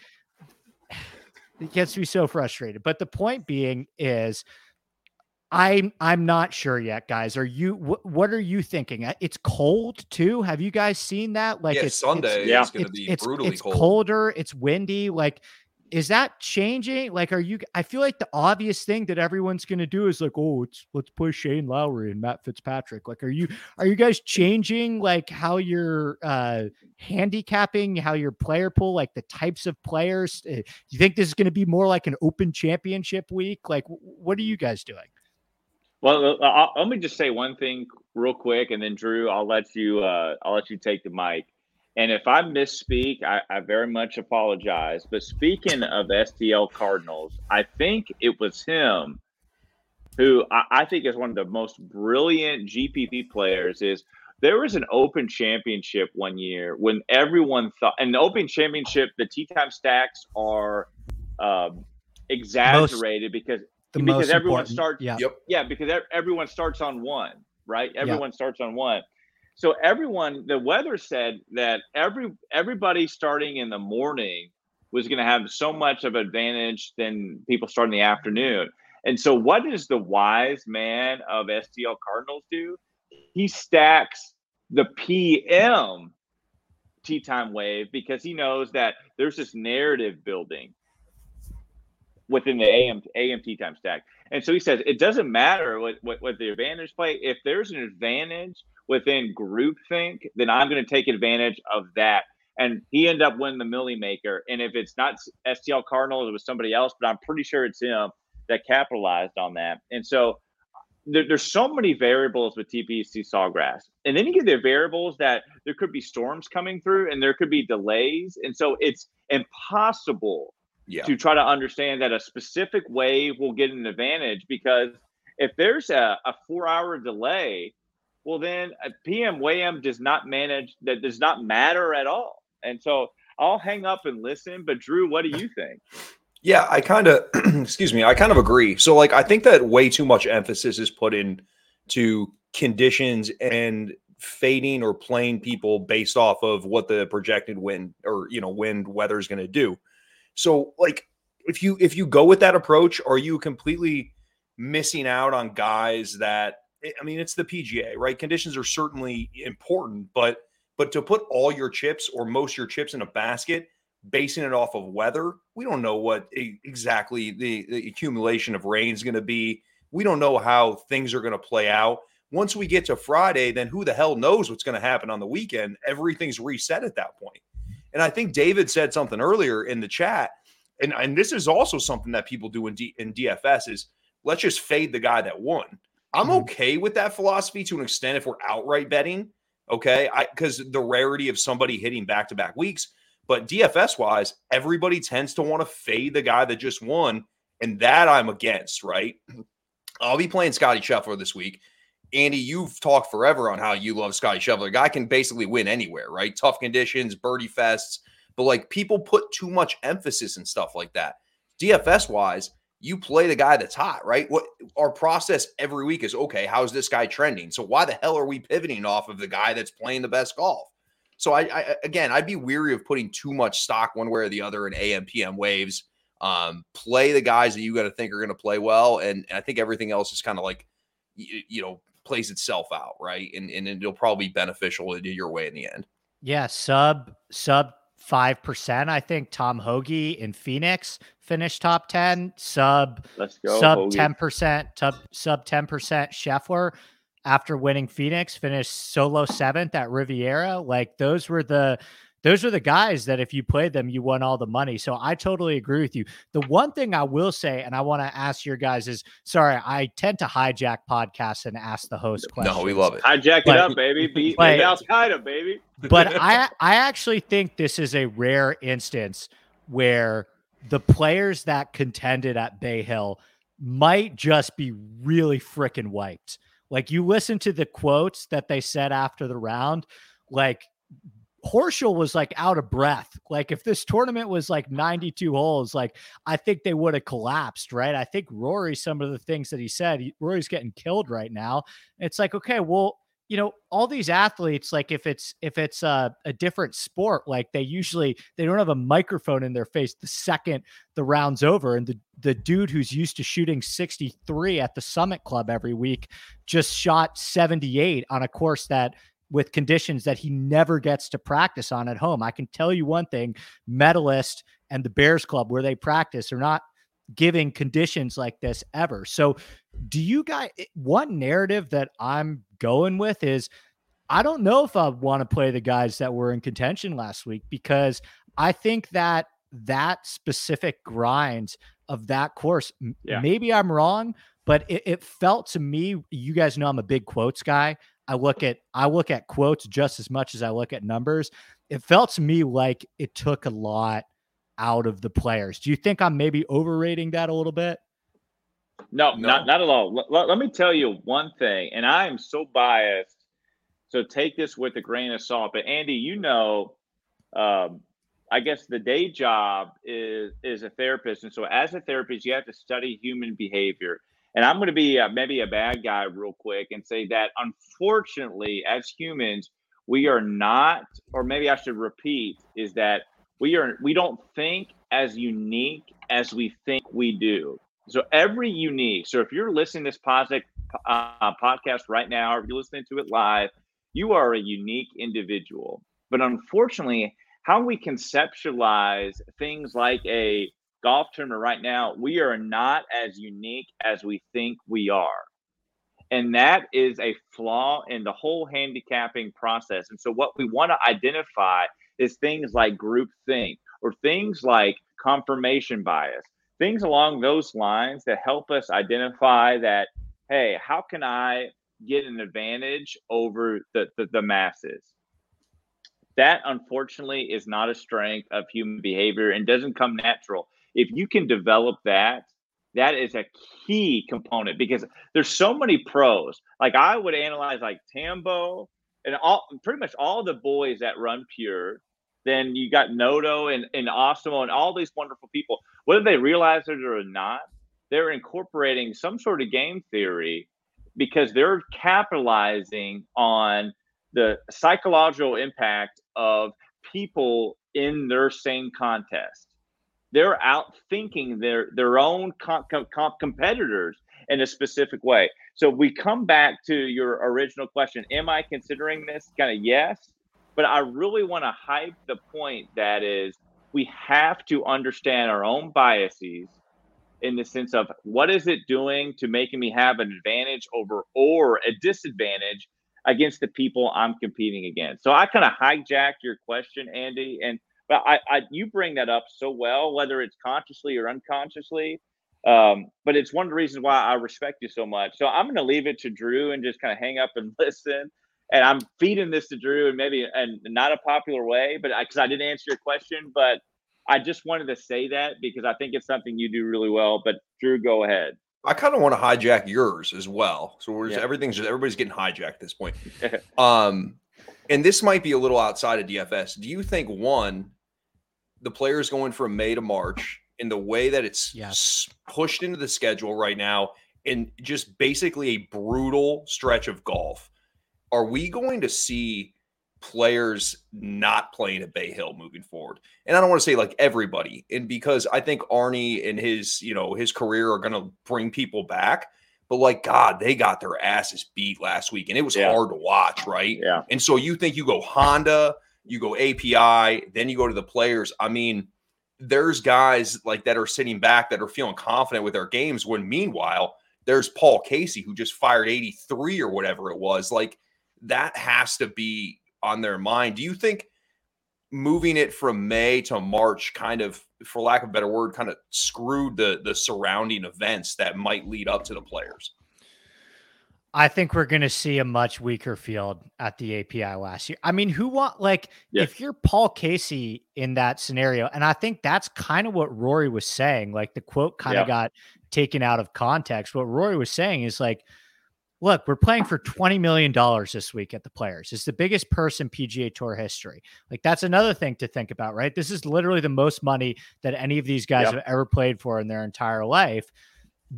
it gets me so frustrated. But the point being is. I'm I'm not sure yet, guys. Are you? Wh- what are you thinking? Uh, it's cold too. Have you guys seen that? Like, yeah, it's Sunday. It's, yeah, it's going to be it's, brutally it's cold. colder. It's windy. Like, is that changing? Like, are you? I feel like the obvious thing that everyone's going to do is like, oh, it's let's push Shane Lowry and Matt Fitzpatrick. Like, are you are you guys changing like how you're uh handicapping, how your player pool, like the types of players? Do you think this is going to be more like an Open Championship week? Like, what are you guys doing? Well, I'll, let me just say one thing real quick, and then Drew, I'll let you uh, I'll let you take the mic. And if I misspeak, I, I, very much apologize. But speaking of STL Cardinals, I think it was him who I, I, think is one of the most brilliant GPP players. Is there was an Open Championship one year when everyone thought, and the Open Championship, the tee time stacks are um, exaggerated most, because because everyone important. starts, yeah, yep. yeah, because everyone starts on one, right? Everyone yeah. starts on one. So everyone, the weather said that every everybody starting in the morning was going to have so much of advantage than people starting in the afternoon. And so, what does the wise man of STL Cardinals do? He stacks the PM tee time wave because he knows that there's this narrative building within the AM AM tee time stack. And so he says it doesn't matter what, what, what the advantage play. If there's an advantage within groupthink, then I'm going to take advantage of that. And he ended up winning the Milly Maker. And if it's not STL Cardinals, it was somebody else, but I'm pretty sure it's him that capitalized on that. And so there, there's so many variables with TPC Sawgrass. And then you get the variables that there could be storms coming through and there could be delays. And so it's impossible yeah. to try to understand that a specific wave will get an advantage because if there's a, a four hour delay, well then uh, a PM WAM does not manage that does not matter at all. And so I'll hang up and listen. But Drew, what do you think? Yeah, I kind of excuse me, I kind of agree. So like I think that way too much emphasis is put in to conditions and fading or playing people based off of what the projected wind or you know wind weather is going to do. So like if you if you go with that approach, are you completely missing out on guys that eh, I mean it's the PGA, right? Conditions are certainly important, but but to put all your chips or most your chips in a basket, basing it off of weather, we don't know what exactly the, the accumulation of rain is going to be. We don't know how things are going to play out. Once we get to Friday, then who the hell knows what's going to happen on the weekend? Everything's reset at that point. And I think David said something earlier in the chat, and, and this is also something that people do in, D, in DFS is let's just fade the guy that won. I'm mm-hmm. okay with that philosophy to an extent if we're outright betting. Okay. I because the rarity of somebody hitting back to back weeks. But DFS wise, everybody tends to want to fade the guy that just won. And that I'm against, right? I'll be playing Scotty Scheffler this week. Andy, you've talked forever on how you love Scotty Scheffler. Guy can basically win anywhere, right? Tough conditions, birdie fests, but like people put too much emphasis and stuff like that. DFS wise, you play the guy that's hot, right? What our process every week is okay, how's this guy trending? So why the hell are we pivoting off of the guy that's playing the best golf? So I, I again, I'd be weary of putting too much stock one way or the other in AM PM waves. Um, play the guys that you got to think are going to play well, and, and I think everything else is kind of like you, you know plays itself out, right? And and it'll probably be beneficial your way in the end. Yeah, sub sub five percent. I think Tom Hoge in Phoenix finished top ten. Sub Let's go, sub ten percent. Sub sub ten percent. Scheffler after winning Phoenix finished solo seventh at Riviera. Like those were the those are the guys that if you played them, you won all the money. So I totally agree with you. The one thing I will say, and I want to ask your guys is sorry, I tend to hijack podcasts and ask the host questions. No, we love it. Hijack But- it up, baby. Beat but- Al Qaeda, baby. but I I actually think this is a rare instance where the players that contended at Bay Hill might just be really freaking wiped. Like you listen to the quotes that they said after the round, like Horschel was like out of breath. Like if this tournament was like 92 holes, like I think they would have collapsed, right? I think Rory, some of the things that he said, he- Rory's getting killed right now. It's like, okay, well, you know, all these athletes, like if it's if it's a, a different sport, like they usually they don't have a microphone in their face the second the round's over. And the the dude who's used to shooting 63 at the Summit Club every week just shot 78 on a course that with conditions that he never gets to practice on at home. I can tell you one thing, medalist and the Bears Club where they practice are not giving conditions like this ever. So do you guys eh, one narrative that I'm going with is I don't know if I want to play the guys that were in contention last week because I think that that specific grind of that course, Yeah. maybe I'm wrong, but it, it felt to me, you guys know I'm a big quotes guy. I look at I look at quotes just as much as I look at numbers. It felt to me like it took a lot out of the players. Do you think I'm maybe overrating that a little bit? No, No. not not at all. Let- let- let me tell you one thing, and I am so biased, so take this with a grain of salt. But Andy, you know, um, I guess the day job is is a therapist, and so as a therapist, you have to study human behavior. And I'm going to be uh maybe a bad guy real quick and say that unfortunately, as humans, we are not, or maybe I should repeat, is that we are we don't think as unique as we think we do. So every unique. So if you're listening to this uh, podcast right now, or if you're listening to it live, you are a unique individual. But unfortunately, how we conceptualize things like a golf tournament right now, we are not as unique as we think we are. And that is a flaw in the whole handicapping process. And so, what we want to identify is things like groupthink or things like confirmation bias, things along those lines that help us identify that, hey, how can I get an advantage over the, the, the masses? That unfortunately is not a strength of human behavior and doesn't come natural. If you can develop that, that is a key component because there's so many pros. Like I would analyze like Tambo and all pretty much all the boys that run pure. Then you got Noto and, and Osimo and all these wonderful people. Whether they realize it or not, they're incorporating some sort of game theory because they're capitalizing on the psychological impact of people in their same contest. They're out thinking their their own comp, comp competitors in a specific way. So we come back to your original question: Am I considering this? Kind of yes, but I really want to hype the point that is we have to understand our own biases in the sense of what is it doing to making me have an advantage over or a disadvantage against the people I'm competing against. So I kind of hijacked your question, Andy, and but I, I you bring that up so well, whether it's consciously or unconsciously. Um, but it's one of the reasons why I respect you so much. So I'm going to leave it to Drew and just kind of hang up and listen. And I'm feeding this to Drew and maybe and not a popular way, but because I, didn't answer your question, but I just wanted to say that because I think it's something you do really well. But Drew, go ahead. I kind of want to hijack yours as well. So we're just, Yeah. everything's just everybody's getting hijacked at this point. um, and this might be a little outside of DFS. Do you think one, the players going from May to March in the way that it's Yes. pushed into the schedule right now, and just basically a brutal stretch of golf, are we going to see players not playing at Bay Hill moving forward? And I don't want to say like everybody, and because I think Arnie and his, you know, his career are going to bring people back. But like God, they got their asses beat last week, and it was Yeah. hard to watch, right? Yeah. And so you think you go Honda, you go API, then you go to the players. I mean, there's guys like that are sitting back that are feeling confident with their games. When meanwhile, there's Paul Casey who just fired 83 or whatever it was. Like that has to be on their mind. Do you think moving it from May to March kind of, for lack of a better word, kind of screwed the the surrounding events that might lead up to the players. I think we're going to see a much weaker field at the API last year. I mean, who want like yeah. if you're Paul Casey in that scenario, and I think that's kind of what Rory was saying. Like the quote kind of got taken out of context. What Rory was saying is like, look, we're playing for $20 million this week at the players. It's the biggest purse in PGA Tour history. Like, that's another thing to think about, right? This is literally the most money that any of these guys yep. have ever played for in their entire life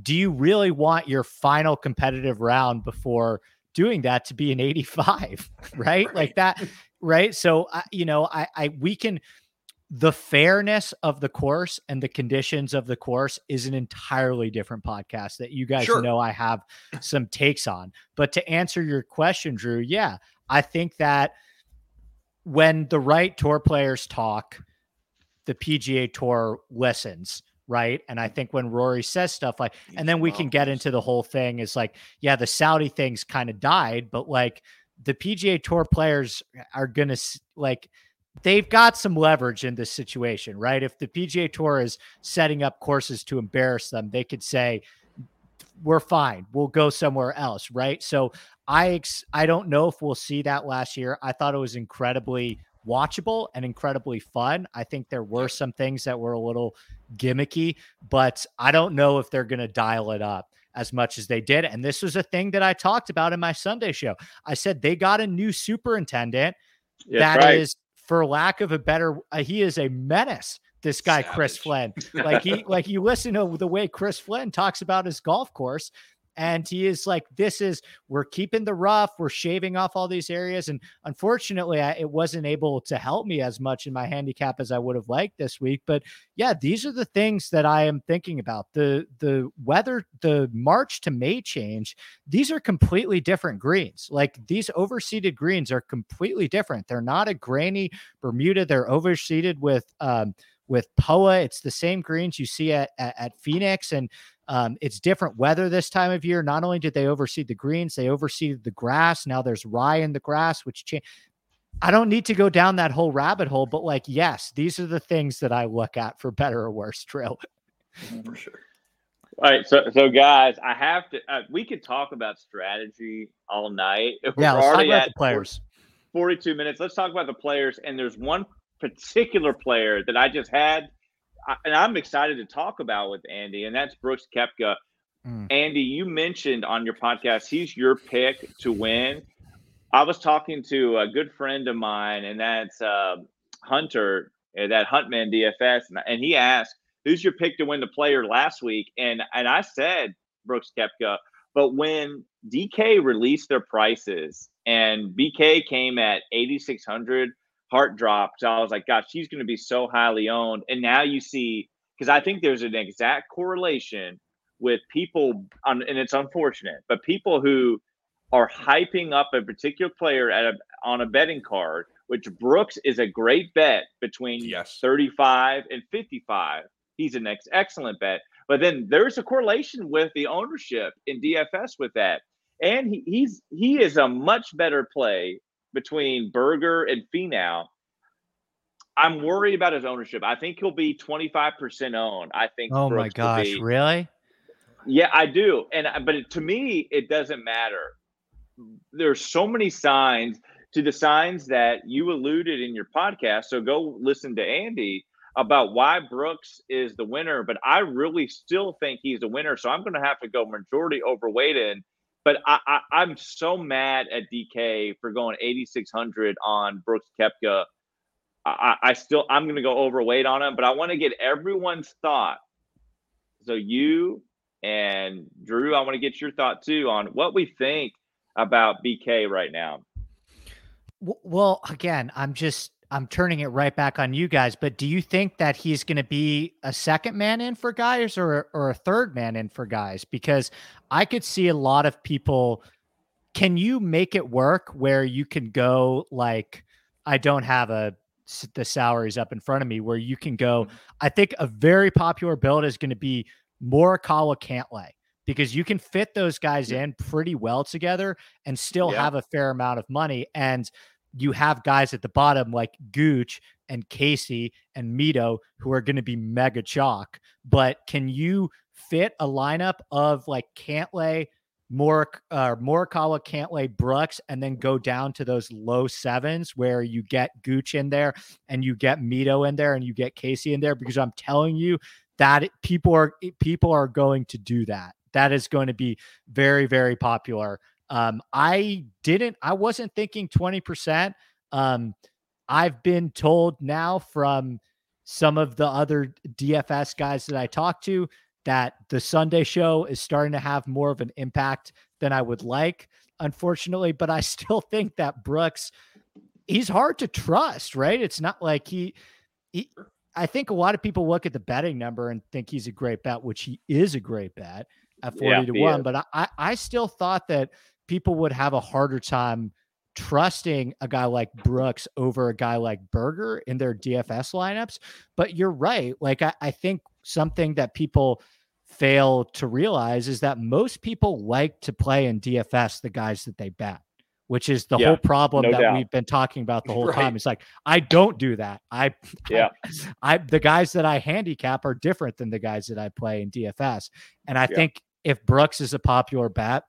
do you really want your final competitive round before doing that to be an 85 right, right. like that right so uh, you know I, I we can the fairness of the course and the conditions of the course is an entirely different podcast that you guys sure. know I have some takes on. But to answer your question, Drew, yeah, I think that when the right tour players talk, the PGA Tour listens right? And I think when Rory says stuff like, and then we can get into the whole thing is like, yeah, the Saudi things kind of died, but like the PGA Tour players are going to like, they've got some leverage in this situation, right? If the PGA Tour is setting up courses to embarrass them, they could say, we're fine. We'll go somewhere else, right? So I ex- I don't know if we'll see that last year. I thought it was incredibly watchable and incredibly fun. I think there were some things that were a little gimmicky, but I don't know if they're going to dial it up as much as they did. And this was a thing that I talked about in my Sunday show. I said they got a new superintendent that right. is, for lack of a better, uh, he is a menace. This guy, Savage. Chris Flynn, like he, like you listen to the way Chris Flynn talks about his golf course, and he is like, this is, we're keeping the rough, we're shaving off all these areas. And unfortunately, I, it wasn't able to help me as much in my handicap as I would have liked this week. But yeah, these are the things that I am thinking about. The, the weather, the March to May change, these are completely different greens. Like these overseeded greens are completely different. They're not a grainy Bermuda, they're overseeded with, um, with POA. It's the same greens you see at, at, at Phoenix. And um, it's different weather this time of year. Not only did they oversee the greens, they overseeded the grass. Now there's rye in the grass, which change. I don't need to go down that whole rabbit hole, but like, yes, these are the things that I look at for better or worse. Trill, for sure. All right, so so guys, I have to. Uh, we could talk about strategy all night. yeah, let's talk about the players. Forty-two minutes. Let's talk about the players. And there's one particular player that I just had and I'm excited to talk about with Andy, and that's Brooks Koepka. Mm. Andy, you mentioned on your podcast he's your pick to win. I was talking to a good friend of mine, and that's uh, Hunter, that Huntman DFS, and he asked, "Who's your pick to win the player last week?" And and I said Brooks Koepka, but when DK released their prices and BK came at 8600 heart dropped. I was like, gosh, she's going to be so highly owned. And now you see, because I think there's an exact correlation with people, on, and it's unfortunate, but people who are hyping up a particular player at a, on a betting card, which Brooks is a great bet between yes. 35 and 55. He's an ex- excellent bet. But then there's a correlation with the ownership in DFS with that. And he, he's he is a much better play between Berger and Finau. I'm worried about his ownership. I think he'll be 25% owned. I think. Oh Brooks my gosh, really? Yeah, I do. And uh, but to me, it doesn't matter. There's so many signs to the signs that you alluded in your podcast. So go listen to Andy about why Brooks is the winner. But I really still think he's a winner. So I'm going to have to go majority overweight in but I, I, am so mad at DK for going 8,600 on Brooks Koepka. I, I still, I'm going to go overweight on him, but I want to get everyone's thought. So you and Drew, I want to get your thought too on what we think about BK right now. Well, again, I'm just I'm turning it right back on you guys, but do you think that he's going to be a second man in for guys or or a third man in for guys? Because I could see a lot of people. Can you make it work where you can go like I don't have a the salaries up in front of me where you can go. Mm-hmm. I think a very popular build is going to be Morikawa Cantlay because you can fit those guys in pretty well together and still yeah. have a fair amount of money. And you have guys at the bottom like Gooch and Casey and Mito who are going to be mega chalk. But can you fit a lineup of like Cantlay, uh, Morikawa, Cantlay, Brooks, and then go down to those low sevens where you get Gooch in there and you get Mito in there and you get Casey in there because I'm telling you that people are people are going to do that. That is going to be very very popular. Um, I didn't. I wasn't thinking twenty percent. Um, I've been told now from some of the other DFS guys that I talked to that the Sunday show is starting to have more of an impact than I would like, unfortunately. But I still think that Brooks, he's hard to trust, right? It's not like he, he I think a lot of people look at the betting number and think he's a great bet, which he is a great bet at 40 yeah, to 1. Is. But I, I still thought that people would have a harder time trusting a guy like Brooks over a guy like Berger in their DFS lineups. But you're right. Like, I, I think something that people fail to realize is that most people like to play in DFS the guys that they bet, which is the yeah, whole problem no that doubt. we've been talking about the whole right. time. It's like I don't do that. I yeah, I, I, the guys that I handicap are different than the guys that I play in DFS, and I yeah. think if Brooks is a popular bet,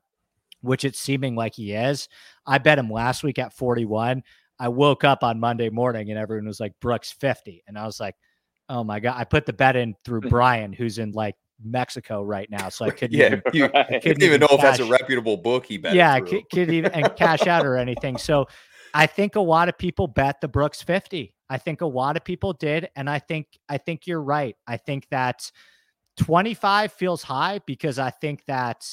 which it's seeming like he is. I bet him last week at 41. I woke up on Monday morning and everyone was like, Brooks 50. And I was like, oh my God. I put the bet in through Brian, who's in like Mexico right now. So I couldn't yeah, even, you, I couldn't even know cash, if that's a reputable book he bet. Yeah, could, could even and cash out or anything. So I think a lot of people bet the Brooks 50. I think a lot of people did. And I think I think you're right. I think that 25 feels high because I think that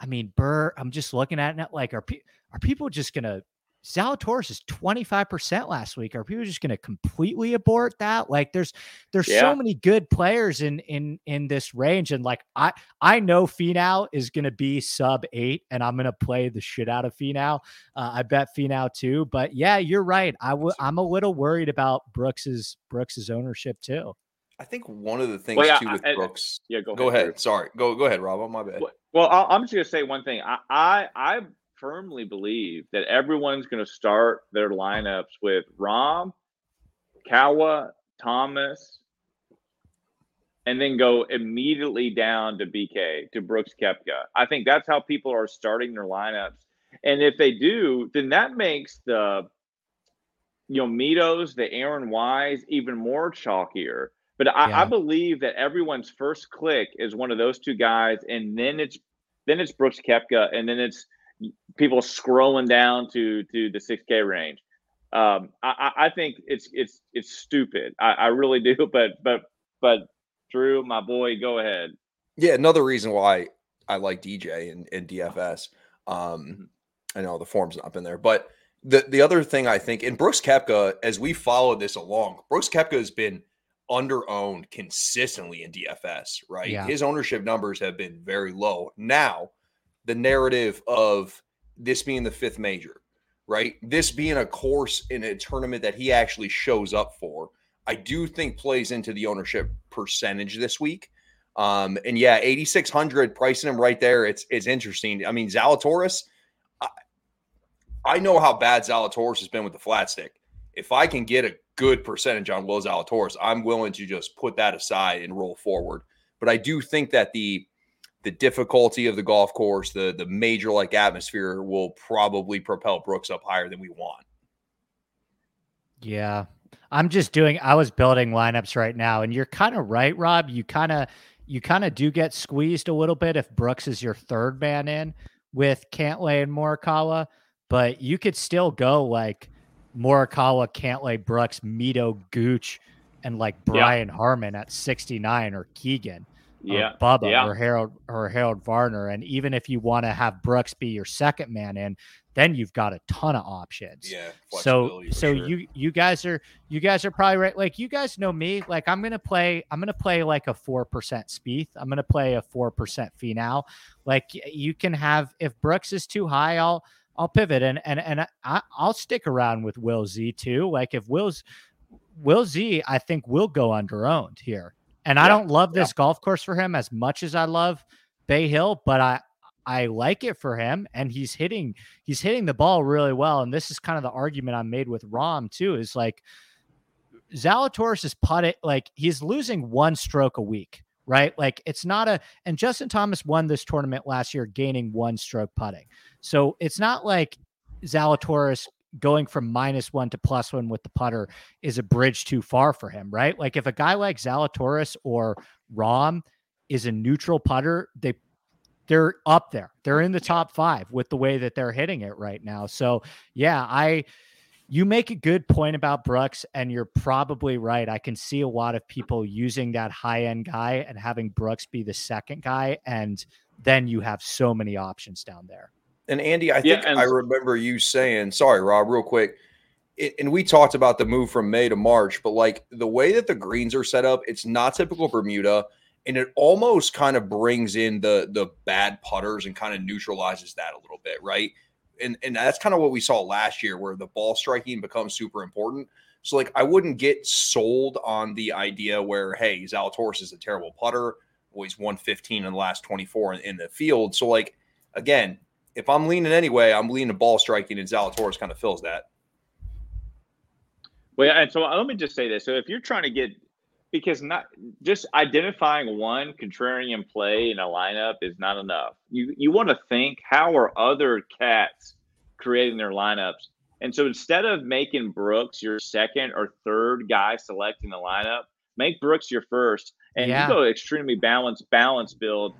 I mean, Burr, I'm just looking at it like, are, pe- are people just going to, Zalatoris is 25% last week. Are people just going to completely abort that? Like there's, there's yeah. so many good players in, in, in this range. And like, I, I know Finau is going to be sub eight and I'm going to play the shit out of Finau. Uh, I bet Finau too, but yeah, you're right. I w- I'm a little worried about Brooks's, Brooks's ownership too. I think one of the things well, yeah, too with I, Brooks. Yeah, go, go ahead. ahead. Sorry, go go ahead, Rob. On my bad. Well, well I'm just gonna say one thing. I I, I firmly believe that everyone's gonna start their lineups with Rahm, Kawa, Thomas, and then go immediately down to BK to Brooks Koepka. I think that's how people are starting their lineups. And if they do, then that makes the you know Mitos, the Aaron Wise even more chalkier but I, yeah. I, believe that everyone's first click is one of those two guys, and then it's then it's Brooks Koepka, and then it's people scrolling down to to the six K range. Um, I, I, think it's it's it's stupid. I, I really do. But but but Drew, my boy, go ahead. Yeah, another reason why I like DJ and, and DFS. Um, mm-hmm. I know the form's not been there, but the the other thing I think, and Brooks Koepka, as we follow this along, Brooks Koepka has been under owned consistently in DFS, right? Yeah. His ownership numbers have been very low. Now, the narrative of this being the fifth major, right? This being a course in a tournament that he actually shows up for, I do think plays into the ownership percentage this week. Um, and yeah, 8,600 pricing him right there. It's, it's interesting. I mean, Zalatoris, I, I know how bad Zalatoris has been with the flat stick. If I can get a good percentage on Will Zalatoris, I'm willing to just put that aside and roll forward. But I do think that the the difficulty of the golf course, the the major like atmosphere will probably propel Brooks up higher than we want. Yeah. I'm just doing I was building lineups right now and you're kind of right, Rob. You kind of you kind of do get squeezed a little bit if Brooks is your third man in with Cantlay and Morikawa, but you could still go like Morikawa, Cantlay, Brooks, Mito, Gooch, and like Brian yeah. Harman at 69 or Keegan. Yeah. Or Bubba yeah. or Harold or Harold Varner. And even if you want to have Brooks be your second man in, then you've got a ton of options. Yeah. So so sure. you you guys are you guys are probably right. Like you guys know me. Like I'm gonna play, I'm gonna play like a four percent Spieth. I'm gonna play a four percent Finau. Like you can have if Brooks is too high, I'll I'll pivot and and and I, I'll stick around with Will Z too. Like if Will's Will Z, I think will go under owned here. And yeah, I don't love this yeah. golf course for him as much as I love Bay Hill, but I I like it for him, and he's hitting he's hitting the ball really well. And this is kind of the argument I made with Rahm too. Is like Zalatoris is putting like he's losing one stroke a week, right? Like it's not a and Justin Thomas won this tournament last year, gaining one stroke putting. So it's not like Zalatoris going from minus one to plus one with the putter is a bridge too far for him, right? Like if a guy like Zalatoris or Rahm is a neutral putter, they they're up there. They're in the top five with the way that they're hitting it right now. So yeah, I you make a good point about Brooks, and you're probably right. I can see a lot of people using that high end guy and having Brooks be the second guy, and then you have so many options down there. And Andy, I think yeah, and- I remember you saying, sorry, Rob, real quick. It, and we talked about the move from May to March, but like the way that the greens are set up, it's not typical Bermuda, and it almost kind of brings in the the bad putters and kind of neutralizes that a little bit, right? And and that's kind of what we saw last year, where the ball striking becomes super important. So like I wouldn't get sold on the idea where hey Zalatoris is a terrible putter. Well, he's 115 in the last 24 in, in the field. So like again, if I'm leaning anyway, I'm leaning to ball striking, and Zalatoris kind of fills that. Well, and so uh, let me just say this: so if you're trying to get, because not just identifying one contrarian play in a lineup is not enough. You you want to think how are other cats creating their lineups, and so instead of making Brooks your second or third guy selecting the lineup, make Brooks your first, and yeah. you go extremely balanced balance build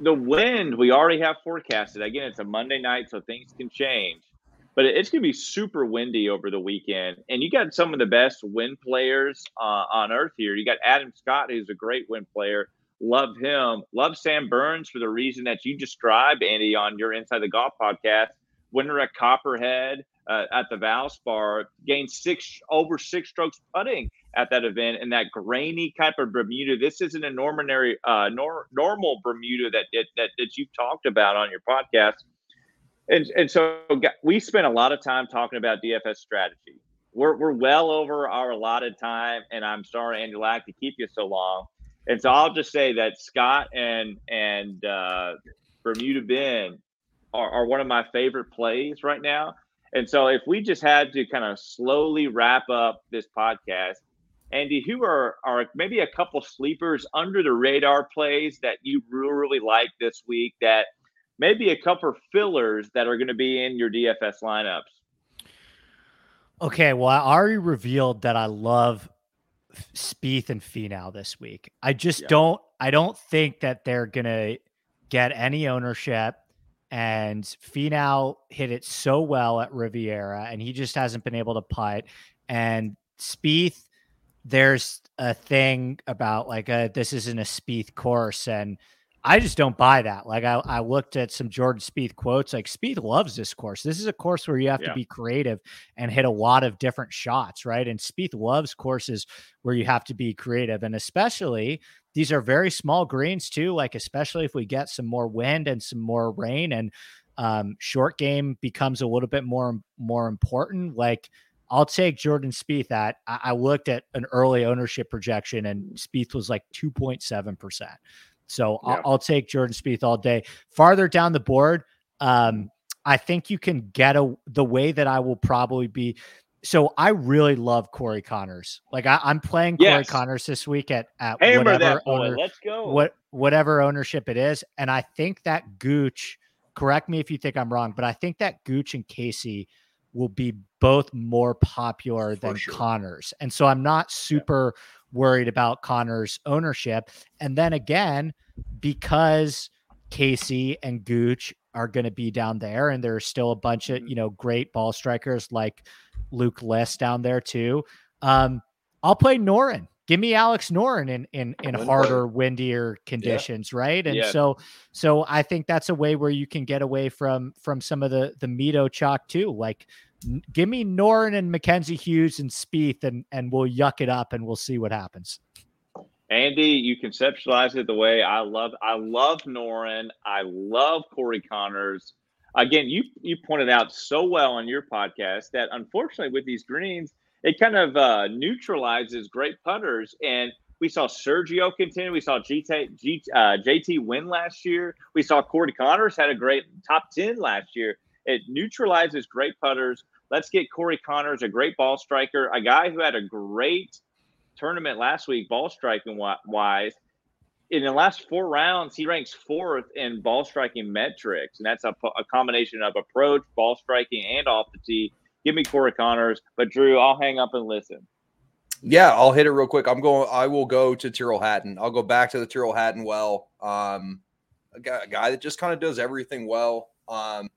the wind we already have forecasted. Again, it's a Monday night, so things can change. But it's going to be super windy over the weekend, and you got some of the best wind players uh, on earth here. You got Adam Scott, who's a great wind player. Love him. Love Sam Burns for the reason that you described, Andy, on your Inside the Golf podcast. Winner at Copperhead uh, at the Valspar gained six over six strokes putting at that event in that grainy type of Bermuda. This isn't a normal, uh, nor, normal Bermuda that, that that you've talked about on your podcast. And and so we spent a lot of time talking about DFS strategy. We're we're well over our allotted time, and I'm sorry, Andy Lack, to keep you so long. And so I'll just say that Scott and and uh, Bermuda Ben are, are one of my favorite plays right now. And so if we just had to kind of slowly wrap up this podcast, Andy, who are are maybe a couple sleepers under the radar plays that you really, really like this week that maybe a couple fillers that are going to be in your DFS lineups? Okay, well, I already revealed that I love Spieth and Finau this week. I just yeah. don't I don't think that they're going to get any ownership and Finau hit it so well at Riviera and he just hasn't been able to putt and Spieth there's a thing about like a, this isn't a Spieth course, and I just don't buy that. Like I, I looked at some Jordan Spieth quotes. Like Spieth loves this course. This is a course where you have yeah. to be creative and hit a lot of different shots, right? And Spieth loves courses where you have to be creative, and especially these are very small greens too. Like especially if we get some more wind and some more rain, and um, short game becomes a little bit more more important. Like I'll take Jordan Spieth at. I, I looked at an early ownership projection and Spieth was like 2.7%. So yeah. I'll, I'll, take Jordan Spieth all day. Farther down the board, um, I think you can get a the way that I will probably be. So I really love Corey Conners. Like I, am playing yes. Corey Conners this week at at Hammer whatever owner, Let's go. What whatever ownership it is, and I think that Gooch. Correct me if you think I'm wrong, but I think that Gooch and Casey will be both more popular than sure. Conners. And so I'm not super yeah. worried about Conners' ownership. And then again, because Casey and Gooch are going to be down there, and there's still a bunch of, mm-hmm. you know, great ball strikers like Luke List down there too. Um, I'll play Noren give me Alex Noren in in in harder, windier conditions, yeah. right? And yeah. so so I think that's a way where you can get away from from some of the the Mito chalk too. Like give me Noren and Mackenzie Hughes and Spieth and and we'll yuck it up and we'll see what happens. Andy, you conceptualize it the way I love. I love Noren. I love Corey Conners. Again, you you pointed out so well on your podcast that unfortunately with these greens, it kind of uh, neutralizes great putters. And We saw Sergio continue. We saw GT, G, uh, JT win last year. We saw Corey Conners had a great top 10 last year. It neutralizes great putters. Let's get Corey Conners, a great ball striker, a guy who had a great tournament last week, ball striking wise. In the last four rounds, he ranks fourth in ball striking metrics, and that's a, a combination of approach, ball striking, and off the tee. Give me Corey Conners. but Drew, I'll hang up and listen. Yeah, I'll hit it real quick. I'm going. I will go to Tyrrell Hatton. I'll go back to the Tyrrell Hatton well. Um, a guy, a guy that just kind of does everything well. Um,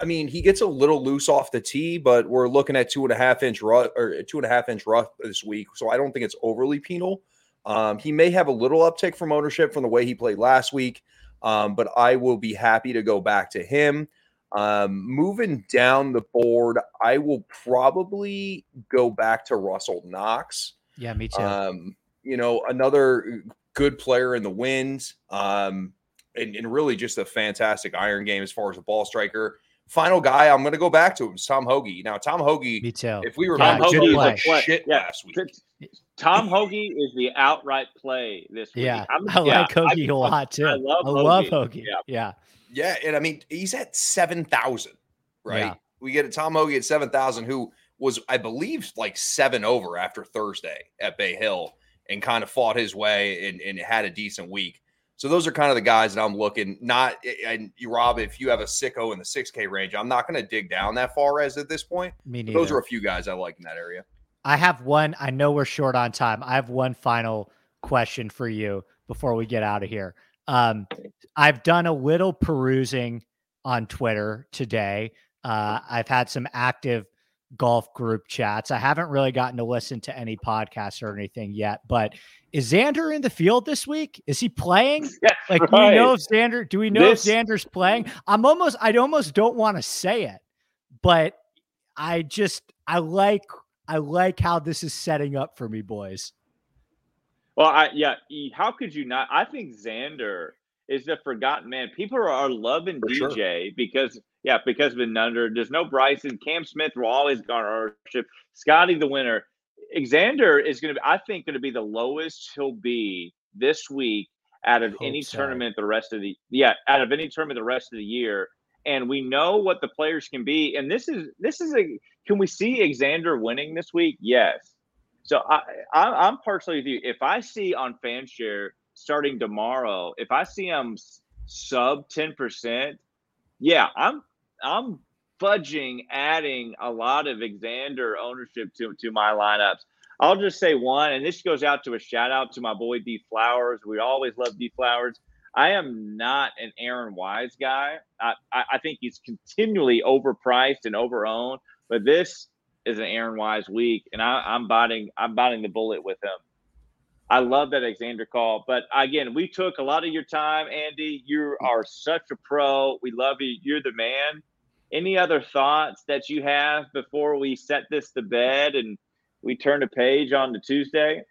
I mean, he gets a little loose off the tee, but we're looking at two and a half inch rough or two and a half inch rough this week, so I don't think it's overly penal. Um, he may have a little uptick from ownership from the way he played last week, um, but I will be happy to go back to him. Um, moving down the board, I will probably go back to Russell Knox. Yeah, me too. Um, you know, another good player in the wind, um, and, and really just a fantastic iron game as far as a ball striker final guy I'm going to go back to him is Tom Hoge. Now, Tom Hoge, Me too. if we remember, Tom he was a shit yeah. last week. Tom Hoge is the outright play this week. Yeah, I'm, I like yeah, Hoge a lot too. I love I Hoge. Love Hoge. Yeah. yeah. Yeah. And I mean, he's at 7,000, right? Yeah. We get a Tom Hoge at 7,000, who was, I believe, like seven over after Thursday at Bay Hill and kind of fought his way and, and had a decent week. So those are kind of the guys that I'm looking. Not and you, Rob, if you have a sicko in the 6K range, I'm not going to dig down that far as at this point. Me neither. Those are a few guys I like in that area. I have one. I know we're short on time. I have one final question for you before we get out of here. Um, I've done a little perusing on Twitter today. Uh, I've had some active golf group chats. I haven't really gotten to listen to any podcasts or anything yet, but is Xander in the field this week? Is he playing? Like, right. do we know if Xander? Do we know this... if Xander's playing? I'm almost. I almost don't want to say it, but I just I like I like how this is setting up for me, boys. Well, I yeah. How could you not? I think Xander is the forgotten man. People are loving for DJ sure. because yeah, because of Nunder. There's no Bryson. Cam Smith will always garner ownership. Scotty the winner. Xander is going to be, I think, going to be the lowest he'll be this week out of any so. tournament the rest of the yeah out of any tournament the rest of the year. And we know what the players can be. And this is this is a can we see Xander winning this week? Yes. So I, I am partially with you. If I see on FanShare starting tomorrow, if I see him sub ten percent, yeah, I'm I'm fudging adding a lot of Xander ownership to, to my lineups. I'll just say one, and this goes out to a shout out to my boy D Flowers. We always love D Flowers. I am not an Aaron Wise guy. I, I, I think he's continually overpriced and overowned, but this is an Aaron Wise week, and I, I'm biting I'm biting the bullet with him. I love that Xander call, but again, we took a lot of your time, Andy. You are such a pro. We love you. You're the man any other thoughts that you have before we set this to bed and we turn a page on to Tuesday?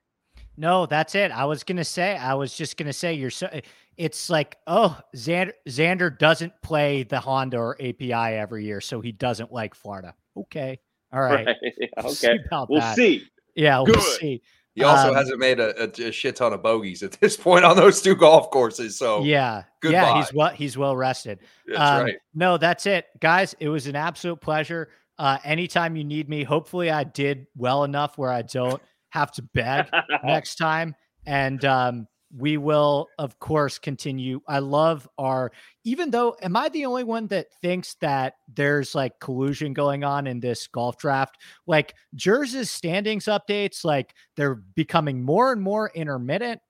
No, that's it. I was gonna say. I was just gonna say. You're so. It's like, oh, Xander, Xander doesn't play the Honda or API every year, so he doesn't like Florida. Okay, all right. right. Okay, see we'll that. see. Yeah, we'll see. He also um, hasn't made a, a, a, shit ton of bogeys at this point on those two golf courses. So yeah, goodbye. yeah, he's well he's well rested. That's um, right. No, that's it, guys. It was an absolute pleasure. Uh, anytime you need me, hopefully I did well enough where I don't have to beg next time. And um, we will of course continue. I love our even though am i the only one that thinks that there's like collusion going on in this golf draft? Like jersey's standings updates like they're becoming more and more intermittent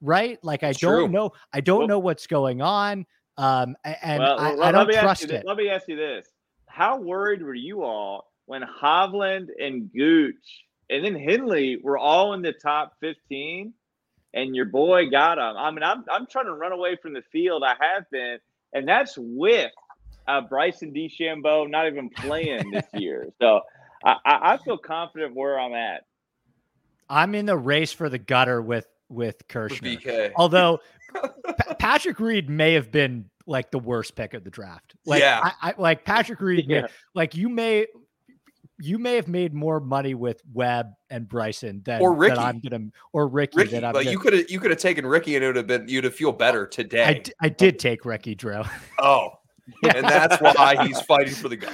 right? Like i don't know i don't well, know what's going on um and well, I, I, don't trust it. let me ask you this. How worried were you all when hovland and gooch and then henley were all in the top 15 and your boy got him. I mean, I'm I'm trying to run away from the field. I have been, and that's with uh, Bryson DeChambeau not even playing this year. So I, I feel confident where I'm at. I'm in the race for the gutter with with Kirschner. Although P- Patrick Reed may have been like the worst pick of the draft. Like, yeah, I, I like Patrick Reed. yeah. May, like you may you may have made more money with Webb and Bryson than Or Ricky. Than I'm gonna or Ricky, Ricky, that I'm like gonna, you could have you could have taken Ricky and it would have been you'd have feel better today. I, d- I did take Ricky Drew. oh, and that's why he's fighting for the guy.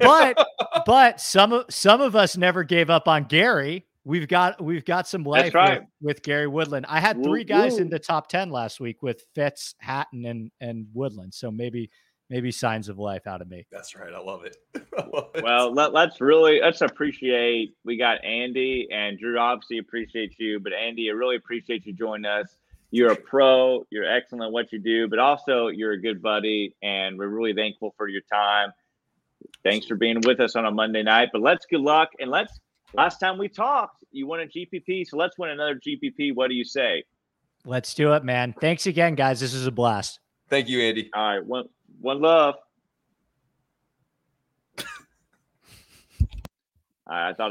but but some of some of us never gave up on Gary. We've got we've got some life right. with, with Gary Woodland. I had three guys in the top ten last week with Fitz, Hatton, and and Woodland. So maybe maybe signs of life out of me. That's right. I love it. I love it. Well, let, let's really let's appreciate. We got Andy and Drew. Obviously, appreciate you, but Andy, I really appreciate you joining us. You're a pro. You're excellent at what you do, but also you're a good buddy, and we're really thankful for your time. Thanks for being with us on a Monday night. But let's good luck, and let's. Last time we talked, you won a GPP, so let's win another GPP. What do you say? Let's do it, man. Thanks again, guys. This is a blast. Thank you, Andy. All right, one one love. I thought.